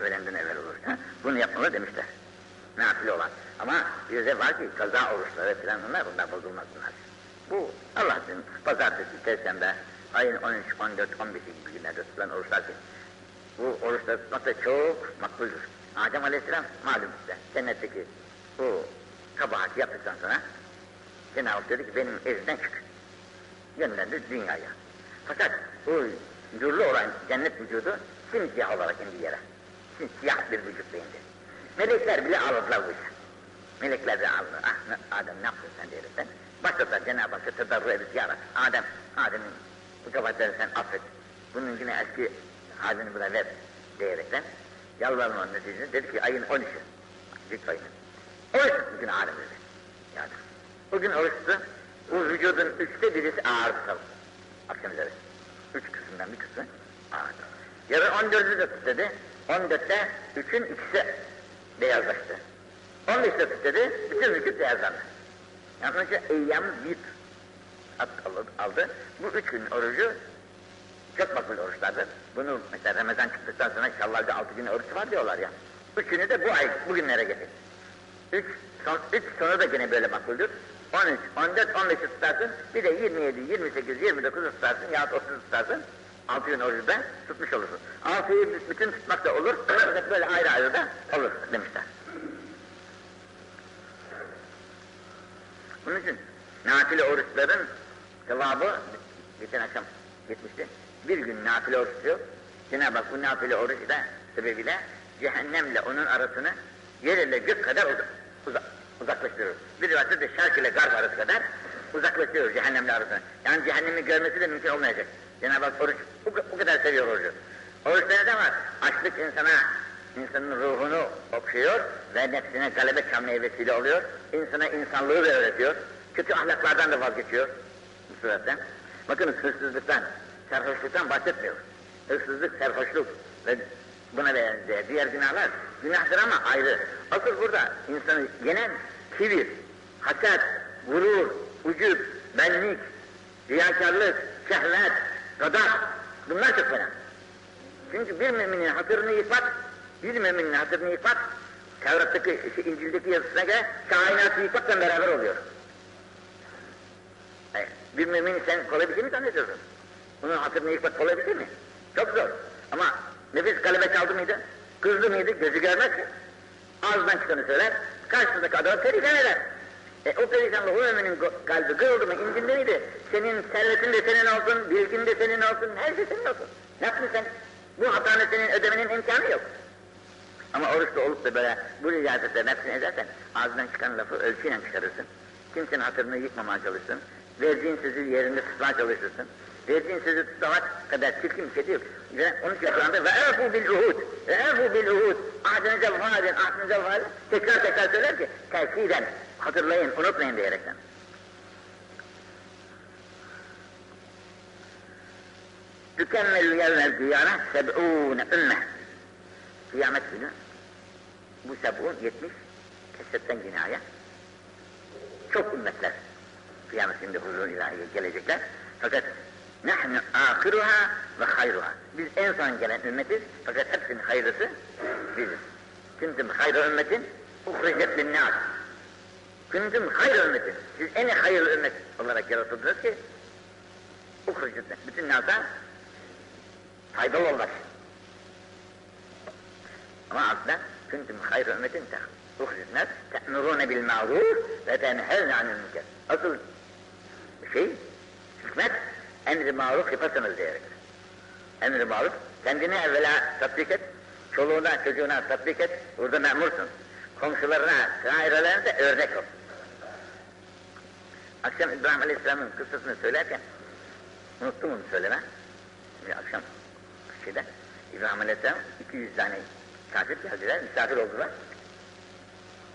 Speaker 1: Öğlenden evvel olursa bunu yapmalı demişler. Nafile olan. Ama bir de var ki kaza oruçları falan bunlar bunlar bozulmaz bunlar. Bu Allah'ın pazartesi, perşembe, ayın 13, 14, 15 gibi günlerde tutulan oruçlar ki bu oruçları tutmak da çok makbuldür. Adem Aleyhisselam malum size cennetteki bu kabahati yaptıktan sonra Cenab-ı Hak dedi ki benim evimden çık. Gönderdi dünyaya. Fakat bu nurlu olan cennet vücudu simsiyah olarak indi yere. Simsiyah bir vücut indi. Melekler bile ağladılar bu işe. Melekler de ağladı. Ah ne- Adem ne yaptın sen diyerekten. Başladılar Cenab-ı Hakk'a tedarru edip ya Rabbi, Adem, Adem'in bu kabahatleri sen affet. Bunun yine eski halini buna ver diyerekten yalvarın onun neticesinde dedi ki ayın 13'ü. Zik ayının. Oruç bugün Adem dedi. Yani. Bugün oruçtu. Bu vücudun üçte birisi ağırdı tabi. Akşam üzeri. Üç kısımdan bir kısmı ağırdı. Yarın 14'ü de tut dedi. 14'te üçün ikisi beyazlaştı. 15'te tut dedi. Bütün vücut beyazlandı. Yani eyyam at aldı. Bu üç gün orucu çok makbul oruçlardır. Bunu mesela Ramazan çıktıktan sonra Şevval'de altı gün oruç var diyorlar ya. Üçünü de bu ay, bugünlere getir. Üç, son, üç sonu da gene böyle makbuldür. 13, 14, 15'i tutarsın. Bir de 27, 28, 29'u tutarsın yahut 30'u tutarsın. Altı gün orucu tutmuş olursun. Altıyı bütün tutmak da olur. Böyle ayrı ayrı da olur demişler. Bunun için nafile oruçların sevabı geçen akşam gitmişti. Bir gün nafile oruç tutuyor. Cenab-ı Hak bu nafile oruç da sebebiyle cehennemle onun arasını yer ile gök kadar uzak, uzak, uzaklaştırır. Bir rivayette de şark ile garp arası kadar uzaklaştırıyor cehennemle arasını. Yani cehennemi görmesi de mümkün olmayacak. Cenab-ı Hak oruç bu, bu kadar seviyor orucu. Oruçta ne zaman? Açlık insana insanın ruhunu okşuyor ve nefsine galebe çalmaya vesile oluyor. İnsana insanlığı da öğretiyor. Kötü ahlaklardan da vazgeçiyor bu suretten. Bakın hırsızlıktan, sarhoşluktan bahsetmiyor. Hırsızlık, sarhoşluk ve buna benzer diğer günahlar günahtır ama ayrı. Asıl burada insanı yenen kibir, haset, gurur, ucub, benlik, riyakarlık, şehvet, gadap bunlar çok fena. Çünkü bir müminin hatırını yıkmak, bir müminin hatırını yıkmak, Tevrat'taki, şey, İncil'deki yazısına göre kainatı yıkmakla beraber oluyor. Bir mümin sen kolay bir şey mi zannediyorsun? Bunun hatırını yıkmak kolay bir şey mi? Çok zor. Ama nefis kalebe çaldı mıydı? Kızdı mıydı? Gözü görmez ki. Ağzından çıkanı söyler, karşısındaki adamı perişan eder. E, o perişanlığı o müminin kalbi kırıldı mı, incindi miydi? Senin servetin de senin olsun, bilgin de senin olsun, her şey senin olsun. Ne yaptın sen? Bu hatanı senin ödemenin imkanı yok. Ama oruçta olup da böyle bu riyazetle nefsini edersen ağzından çıkan lafı ölçüyle çıkarırsın. Kimsenin hatırını yıkmamaya çalışsın. Verdiğin sözü yerinde tutmaya çalışırsın. Verdiğin sözü tutmak kadar çirkin bir şey değil. Ve onun için şu anda ve efu bil uhud. Ve efu bil uhud. Ahdinize vefa edin, ahdinize vefa edin. Tekrar tekrar söyler ki terkiden hatırlayın, unutmayın diyerekten. Tükemmel yevmel kıyame seb'ûne ümme. Kıyamet günü bu seb'un yetmiş kesetten günahya çok ümmetler kıyamet günde huzur ilahiye gelecekler. Fakat nahnu ahiruha ve hayruha. Biz en son gelen ümmetiz fakat hepsinin hayırlısı biziz. Kuntum hayru ümmetin uhricet linnâs. Kuntum hayru ümmetin. Siz en hayırlı ümmet olarak yaratıldınız ki uhricet bütün nasa faydalı olmak. Ama aslında kuntum hayru ümmetin uhricet nas te'murûne bil ma'ruf ve tenhevne anil münker. Asıl şey, hikmet emri maruf yaparsanız diyerek. Emri maruf, kendini evvela tatbik et, çoluğuna çocuğuna tatbik et, burada memursun. komşularına, ailelerine de örnek ol. Akşam İbrahim Aleyhisselam'ın kıssasını söylerken, unuttum onu söyleme. Bir akşam şeyde, İbrahim Aleyhisselam 200 tane kafir geldiler, misafir oldular.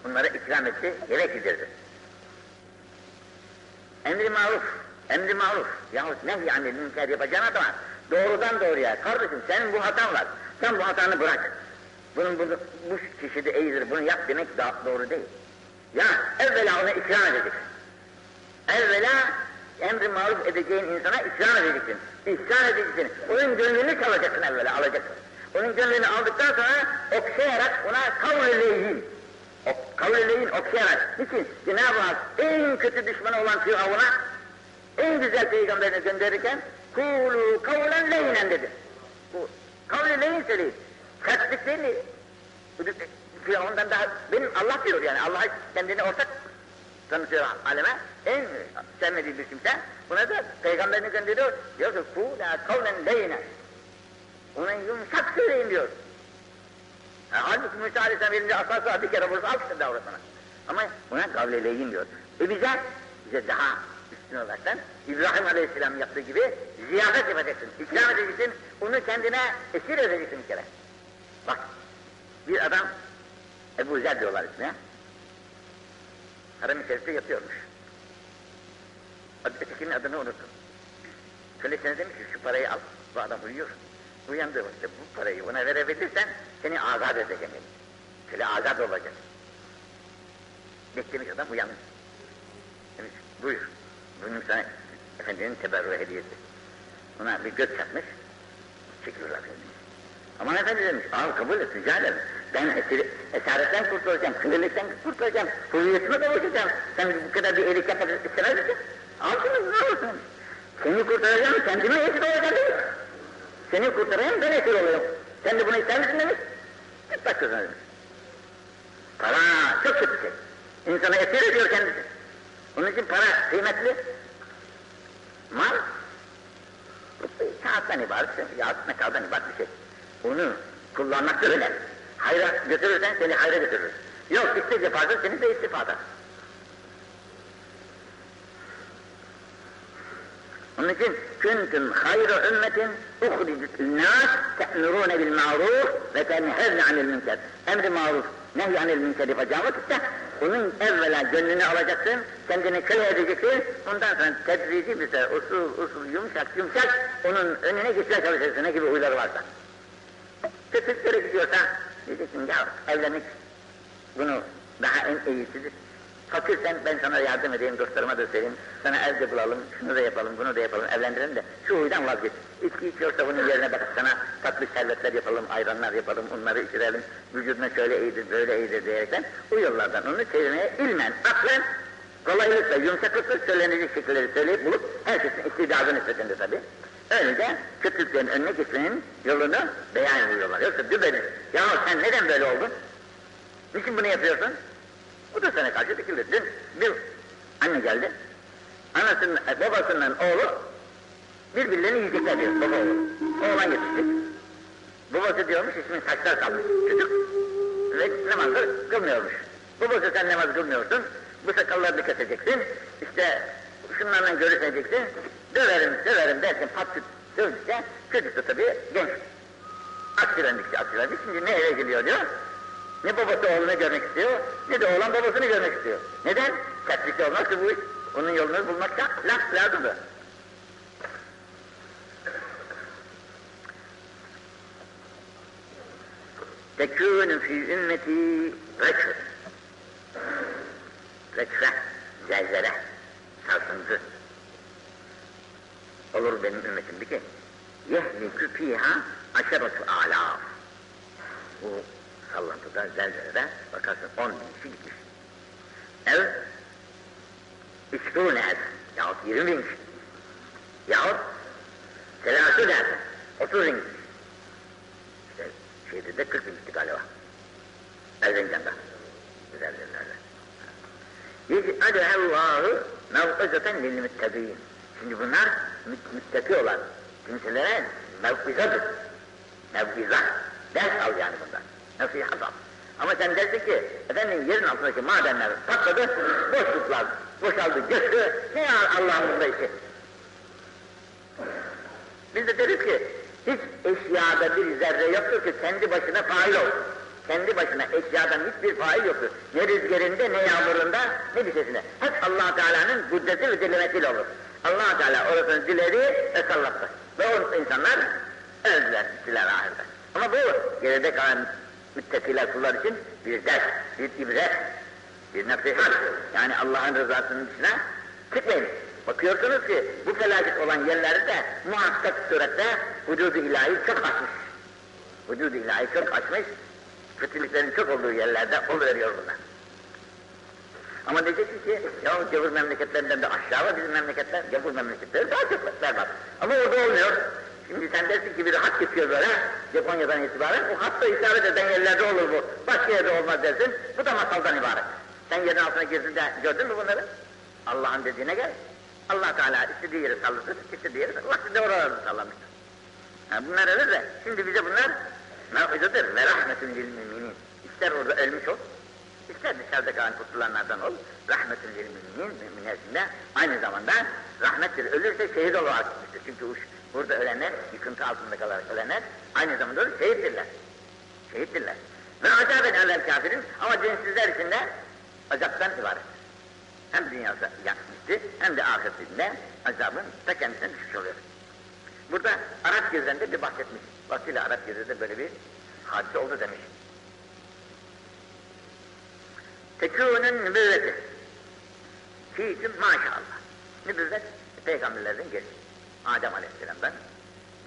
Speaker 1: Bunlara ikram etti, yemek yedirdi. Emri maruf, emri maruf yahut nehy anil münker yapacağın adama doğrudan doğruya, kardeşim senin bu hatan var, sen bu hatanı bırak. Bunun, bunu, bu kişi de iyidir, bunu yap demek da doğru değil. Ya evvela ona ikram edeceksin. Evvela emri maruf edeceğin insana ikram edeceksin. İhsan edeceksin. Onun gönlünü çalacaksın evvela, alacaksın. Onun gönlünü aldıktan sonra okşayarak ona kavleleyin. Kavleleyin okşayarak. Niçin? Cenab-ı Hak en kötü düşmanı olan Firavun'a en güzel peygamberini gönderirken kulu kavlen leynen dedi. Bu kavleleyin söyleyin. Sertlik değil mi? Firavundan daha, benim Allah diyor yani, Allah kendini ortak tanıtıyor aleme. En sevmediği bir kimse, buna da peygamberini gönderiyor. Diyor ki, kûlâ kavlen leyne. Ona yumuşak söyleyin diyor. Yani halbuki Musa Aleyhisselam elinde asası bir kere vursa almıştır davrasına. Ama buna kavleleyin diyor. E bize, bize daha üstün olaraktan İbrahim Aleyhisselam yaptığı gibi ziyafet yapacaksın, ikram edeceksin, onu kendine esir edeceksin bir kere. Bak, bir adam, Ebu Zer diyorlar ismine, harem içerisinde yatıyormuş. Ötekinin adını unuttum. Kölesine demiş ki şu parayı al, bu adam uyuyor. Uyandığı vakitte bu parayı ona verebilirsen seni azat edeceğim demiş. Köle azat olacak. Beklemiş adam uyanmış. Demiş buyur, bunun sana efendinin teberru hediyesi. Ona bir göz çatmış, çekiliyorlar efendim. Aman efendi demiş, al kabul et, rica ederim. Ben esir, esaretten kurtulacağım, kırılıktan kurtulacağım, hürriyetime kavuşacağım. Sen bu kadar bir iyilik yapmak istemez misin? Al şunu, ne olursun? Seni kurtaracağım, kendime esir olacağım demiş. Seni kurtarayım, ben esir oluyorum. Sen de bunu ister misin demiş. Git bak kızına demiş. Para çok kötü şey. İnsana esir ediyor kendisi. Onun için para kıymetli. Mal, kağıttan ibaret, yahut metaldan ibaret bir şey. Onu kullanmak da öyle. Hayra götürürsen seni hayra götürür. Yok istif yaparsa seni de istifada. Onun için kuntum hayra ümmetin uhricet linnâs te'murûne bil ma'ruf ve tenhevne anil münker. Emri maruf, nehy anil münker yapacağın vakitte onun evvela gönlünü alacaksın, kendini köle edeceksin, ondan sonra tedrici bir sefer usul usul yumuşak yumuşak onun önüne geçmeye çalışacaksın ne gibi huyları varsa. Kötülüklere gidiyorsa diyeceksin ya evlenmek bunu daha en iyisidir. Fakirsen ben sana yardım edeyim, dostlarıma da söyleyeyim. Sana evde bulalım, şunu da yapalım, bunu da yapalım, evlendirelim de şu huydan vazgeç. İçki içiyorsa bunun yerine bakıp sana tatlı şerbetler yapalım, ayranlar yapalım, onları içirelim. Vücuduna şöyle iyidir, böyle iyidir diyerekten o yollardan onu çevirmeye ilmen, aklen, kolaylıkla, yumuşaklıkla söylenecek şekilleri söyleyip bulup herkesin istidadını istediğinde tabii. Öylece kötülüklerin önüne geçmenin yolunu beyan ediyorlar. Yoksa dübeniz, ya sen neden böyle oldun? Niçin bunu yapıyorsun? Bu da sana karşı dikilir. Dün bir anne geldi. Anasının, babasından oğlu birbirlerini yiyecekler diyor baba oğlu. Oğlan yetişti. Babası diyormuş ismin saçlar kalmış çocuk. Ve namazı kılmıyormuş. Babası sen namaz kılmıyorsun. Bu sakallarını keseceksin. İşte şunlarla görüşeceksin. Döverim, döverim dersin pat dövdükçe çocuk da tabii genç. Aksirendikçe aksirendikçe şimdi ne eve geliyor diyor. Ne babası oğlunu görmek istiyor, ne de oğlan babasını görmek istiyor. Neden? Sertlikte olmaz ki bu onun yolunu bulmakta laf lazımdı. Tekûnü fî ümmeti reçve. Reçve, zelzele, sarsıntı. Olur benim ümmetimde ki, yehlikü fîhâ aşeratü âlâf. Bu sallantıda, zelzelede bakarsın on bin kişi gitmiş. Ev, işkûne eder, yahut yirmi bin kişi. Yahut, selasü der, otuz bin kişi. İşte şeyde de kırk bin gitti galiba. Erzincan'da. Güzel yerlerde. Yec'alehallâhu mev'izeten lil müttegîn. Şimdi bunlar müttaki olan kimselere mev'izadır. Mev'iza. Ders al yani bundan. Nasihat al. Ama sen dersin ki, efendim yerin altındaki madenler patladı, boşluklar boşaldı, göçtü, ne ya Allah'ın işi? Biz de deriz ki, hiç eşyada bir zerre yoktur ki kendi başına fail olsun. Kendi başına eşyadan hiçbir fail yoktur. Ne rüzgarında, ne yağmurunda, ne bir şeysinde. Hep allah Teala'nın kudreti ve dilemesiyle olur. allah Teala orasını diledi ve sallattı. Ve o insanlar öldüler, gittiler ahirde. Ama bu geride kalan müttakiler kullar için bir ders, bir ibret, bir nasihat. Yani Allah'ın rızasının dışına çıkmayın. Bakıyorsunuz ki bu felaket olan yerlerde muhakkak surette vücudu ilahi çok açmış. Vücudu ilahi çok açmış. Kötülüklerin çok olduğu yerlerde oluveriyor bunlar. Ama diyeceksin ki ya gavur memleketlerinden de aşağı var bizim memleketler, gavur memleketleri daha çok berbat. Ama orada olmuyor. Şimdi sen dersin ki biri hat geçiyor böyle, Japonya'dan itibaren, o hatta isabet eden yerlerde olur bu, başka yerde olmaz dersin, bu da masaldan ibaret. Sen yerin altına girdin de gördün mü bunları? Allah'ın dediğine gel. Allah Teala istediği yeri sallatır, istediği yeri Allah size oraları sallamıştır. Ha, bunlar öyle de, şimdi bize bunlar mevcududur ve rahmetün lil müminin. İster orada ölmüş ol, ister dışarıda kalan kurtulanlardan ol, rahmetün lil müminin, içinde aynı zamanda rahmettir. Ölürse şehit olarak gitmiştir. Çünkü burada ölenler, yıkıntı altında kalarak ölenler, aynı zamanda olur, şehittirler. Şehittirler. Ve azap ederler kafirin ama dinsizler için de azaptan ibaret. Hem dünyası yakmıştı hem de ahiretinde azabın ta kendisine düşmüş oluyor. Burada Arap gözlerinde bir bahsetmiş. Vaktiyle Arap gözlerinde böyle bir hadise oldu demiş. Tekûnün nübüvveti. Fiikum maşallah. Nübüvvet peygamberlerden gelir. Adem Aleyhisselam'dan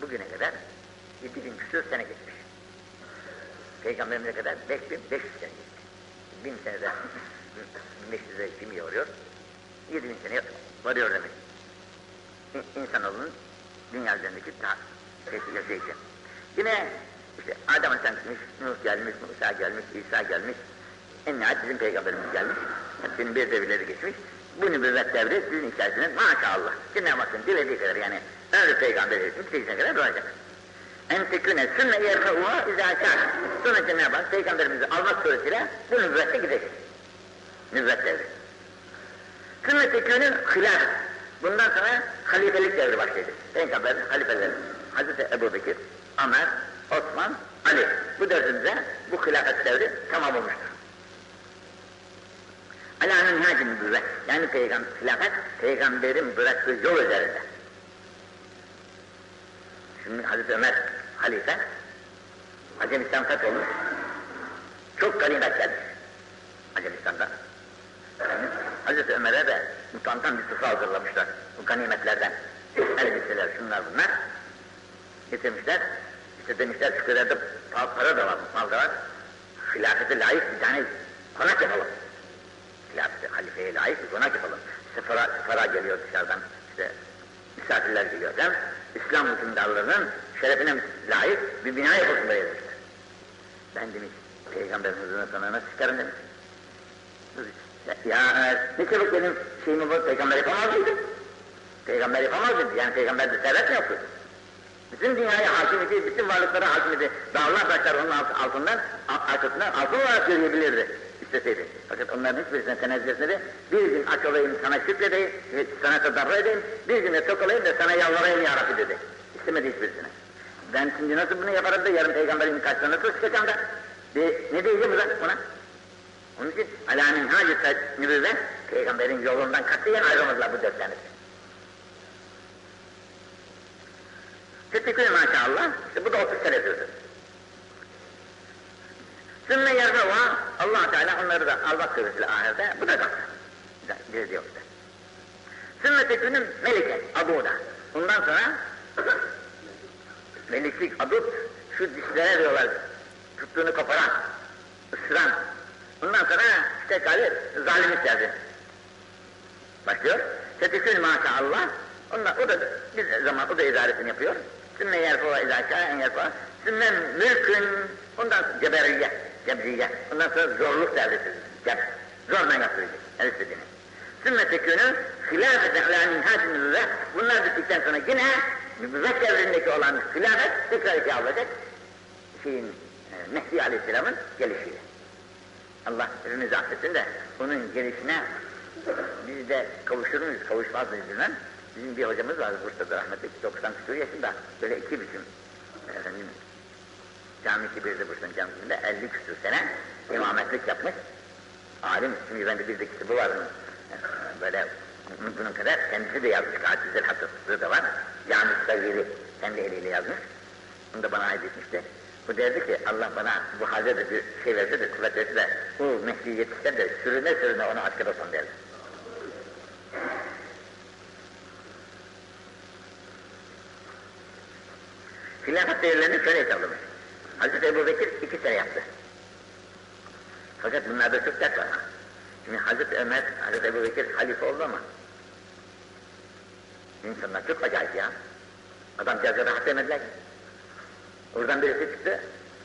Speaker 1: bugüne kadar 7000 küsur sene geçmiş. Peygamberimize kadar 5500 sene geçmiş. 1000 senede 1500'e kimi yoruyor? 7000 sene varıyor demek. İnsanoğlunun dünya üzerindeki ta yaşayışı. Yine işte Adem Aleyhisselam gitmiş, Nuh gelmiş, Musa gelmiş, İsa gelmiş, en nihayet bizim peygamberimiz gelmiş. Hepsinin bir devirleri geçmiş. Bu nübüvvet devri sizin içerisinde maşallah. Cenab-ı Hakk'ın dilediği kadar yani öyle peygamber için bitirişine kadar duracak. En teküne sünne yerfe'uha izâkâr. Sonra Cenab-ı Hak peygamberimizi almak suretiyle bu nübüvvette gidecek. Nübüvvet devri. Sünne tekünün hilaf. Bundan sonra halifelik devri başlayacak. Peygamberin halifeleri. Hazreti Ebu Bekir, Ömer, Osman, Ali. Bu dördünüze bu hilafet devri tamam olmuştur. Alâ'nın hâcı nübüvvet. Yani peygamber, hilafet, peygamberin bıraktığı yol üzerinde. Şimdi Hazreti Ömer halife, Acemistan fetholmuş, çok ganimet gelmiş Acemistan'da. Yani Hazreti Ömer'e de mutantan bir sıfır hazırlamışlar bu ganimetlerden. Elbiseler, şunlar bunlar getirmişler. İşte demişler şu kadar da para da var, mal da var. Hilafete layık bir tane konak yapalım. Hilafete, halifeye layık konak yapalım. Sıfıra, sıfıra geliyor dışarıdan, işte misafirler geliyor. Hem İslam hükümdarlığının şerefine layık bir bina yapılsın buraya demişler. Ben demiş, Peygamberimizin sana nasıl çıkarım demiş. Ya ne çabuk benim şeyimi bu peygamber yapamaz? Peygamber yapamaz? Yani peygamberde servet mi yoktu? Bütün dünyaya hakim idi, bütün varlıklara hakim idi. Dağlar taşlar onun altından, arkasından altın olarak görüyebilirdi isteseydi. Fakat onların hiçbirisine tenezzül etmedi. Bir gün aç olayım sana şükredeyim, sana tedarru edeyim, bir gün de tok olayım da sana yalvarayım ya Rabbi dedi. İstemedi hiçbirisine. Ben şimdi nasıl bunu yaparım da yarın peygamberin karşısına nasıl çıkacağım da? De, ne diyeceğim ona? Onun için alâmin hâcı nübüvvet, peygamberin yolundan katiyen ayrılmadılar bu dört tanesi. Teşekkür maşallah, işte bu da 30 sene sürdü. Sümme yerfeva, allah Teala onları da almak suretiyle ahirete, da kalktı. Bir diyor işte. Sümme tekünün melike, aduda. Bundan sonra meliklik, adut, şu dişlere diyorlar, tuttuğunu koparan, ısıran. Bundan sonra işte kali zalimlik geldi. Başlıyor. Tetikün maşallah. Ondan, o da bir zaman o da idaresini yapıyor. Sümme yerfeva izâ en yerfeva. Sümme mülkün. Ondan sonra ceberiye, cebriye. Ondan sonra zorluk devresidir. Ceb. Zorla yaptıracak. Her istediğini. Sümme tekünü hilafete alâ minhâc nübüvvet. Bunlar bittikten sonra yine nübüvvet devrindeki olan hilafet tekrar iki alacak. Şeyin, e, Mehdi Aleyhisselam'ın gelişiyle. Allah hepimizi affetsin de onun gelişine biz de kavuşur muyuz, kavuşmaz mıyız bilmem. Bizim bir hocamız vardı Bursa'da rahmetli, 90 küsur yaşında. Böyle iki biçim efendim, cami kibirde Bursa'nın camisinde 50 küsur sene imametlik yapmış. Alim, şimdi bende bir de kitabı var bunun. Böyle bunun kadar kendisi de yazmış. Kaçizel Hatıflığı da var. Cami Sagiri kendi eliyle yazmış. Bunu da bana ait etmişti. Bu derdi ki Allah bana bu halde de bir şey verse de kuvvet verse de bu Mehdi yetişse de sürüne sürüne onu asker olsun derdi. Hilafet devirlerini şöyle hesaplamış. Hazreti Ebu Bekir iki sene yaptı. Fakat bunlarda çok dert var. Şimdi Hazreti Ömer, Hazreti Ebu Bekir halife oldu ama insanlar çok acayip ya. Adam cazda rahat demediler ki. Oradan birisi çıktı,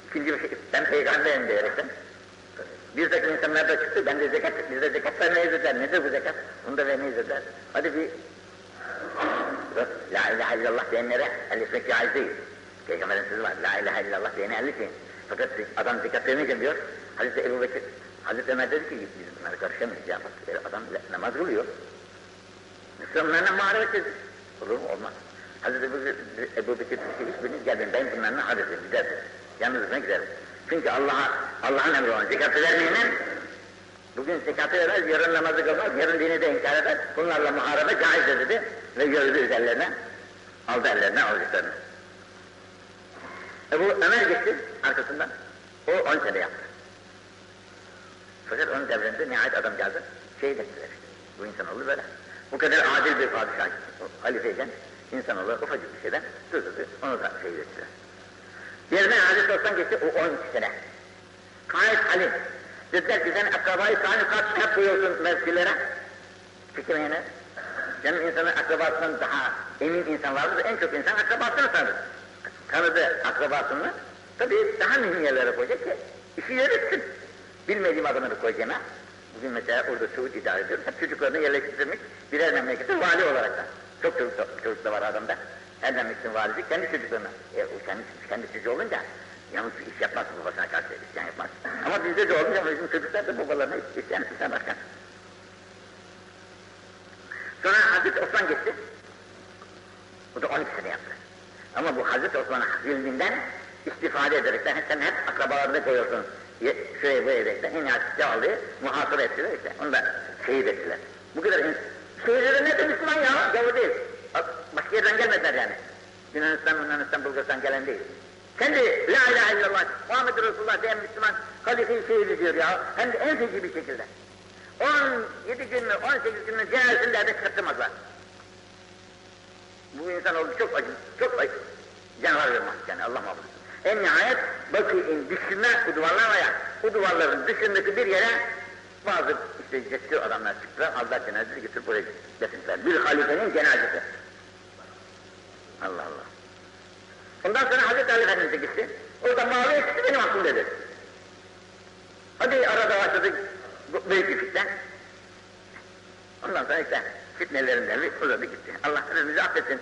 Speaker 1: ikinci bir şey, ben peygamberim diyerekten. Bir takım insanlar da çıktı, ben de zekat, biz de zekat vermeyiz dediler. Nedir bu zekat? Bunu da vermeyiz dediler. Hadi bir La ilahe illallah diyenlere el etmek caiz değil. Peygamberin sözü var. La ilahe illallah diyene el etmeyin. Fakat adam zekat vermeyeceğim diyor. Hazreti Ebu Bekir, Hazreti Ömer dedi ki biz bunlara karışamayız ya. Bak, adam namaz kılıyor. Müslümanlarla muharebe edin. Olur mu? Olmaz. Hazreti Ebu, Bekir dedi ki hiçbiriniz gelmeyin. Ben bunlarla hadesim. Giderim. Yalnızına giderim. Çünkü Allah'a Allah'ın emri olan zekatı vermeyenler bugün zekatı vermez, yarın namazı kılmaz, yarın dini de inkar eder. Bunlarla muharebe caizdir dedi ve yürüdü üzerlerine, aldı ellerine alacaklarını. Ebu Ömer gitti arkasından, o on sene yaptı. Fakat onun devrinde nihayet adam geldi, şehit ettiler. Bu insanoğlu böyle. Bu kadar adil bir padişah, halifeyken insanoğlu ufacık bir şeyden durdurdu, onu da şehit ettiler. Yerine Hazreti Osman geçti, o 12 sene. Gayet halim. Dediler ki sen akrabayı kanı kaç hep koyuyorsun mevkilere. Fikirmeyene. Canım insanın akrabasından daha emin insan vardır, en çok insan akrabasını tanır. Tanıdı akrabasını, tabii daha mühim yerlere koyacak ki işi yürütsün. Bilmediğim adamını koyacağına. Bugün mesela orada Suud idare ediyor, hep çocuklarını yerleştirmiş birer memlekete vali olarak da. Çok çocuk, çocuk da var adamda. Her memleketin valisi kendi çocuklarına. E, o kendi, kendi çocuğu olunca yalnız iş yapmaz babasına karşı isyan yapmaz. Ama bizde de olunca bizim çocuklar da babalarına isyan isyan başkan. Sonra Hazreti Osman geçti. Bu da 12 sene yaptı. Ama bu Hazreti Osman'ın zulmünden istifade ederekten sen hep akrabalarını koyuyorsun. Şuraya bu evrekten en yakışıklı aldığı muhasır ettiler işte. Onu da şehit ettiler. Bu kadar şehirleri ne Müslüman ya, gavur değil. Başka yerden gelmediler yani. Yunanistan, Yunanistan, Bulgaristan gelen değil. Kendi La ilahe illallah, Muhammed Resulullah diyen Müslüman halife-i şehidi diyor ya. Hem de en feci bir şekilde. 17 gün mü, 18 gün mü cenazesinde de çıkartmazlar. Bu insan oldu çok acı, çok acı. Canavar vermez yani Allah muhafaza. En nihayet bakın dışında bu duvarlar var ya, bu duvarların dışındaki bir yere bazı işte cesur adamlar çıktılar, aldılar cenazesi götürüp buraya getirdiler. Bir halifenin cenazesi. Allah Allah. Ondan sonra Hazreti Ali Efendimiz'e gitti. Orada Muaviye çıktı benim aklım dedi. Hadi arada başladı büyük bir fitne. Ondan sonra işte fitnelerinden bir uzadı gitti. Allah hepimizi affetsin.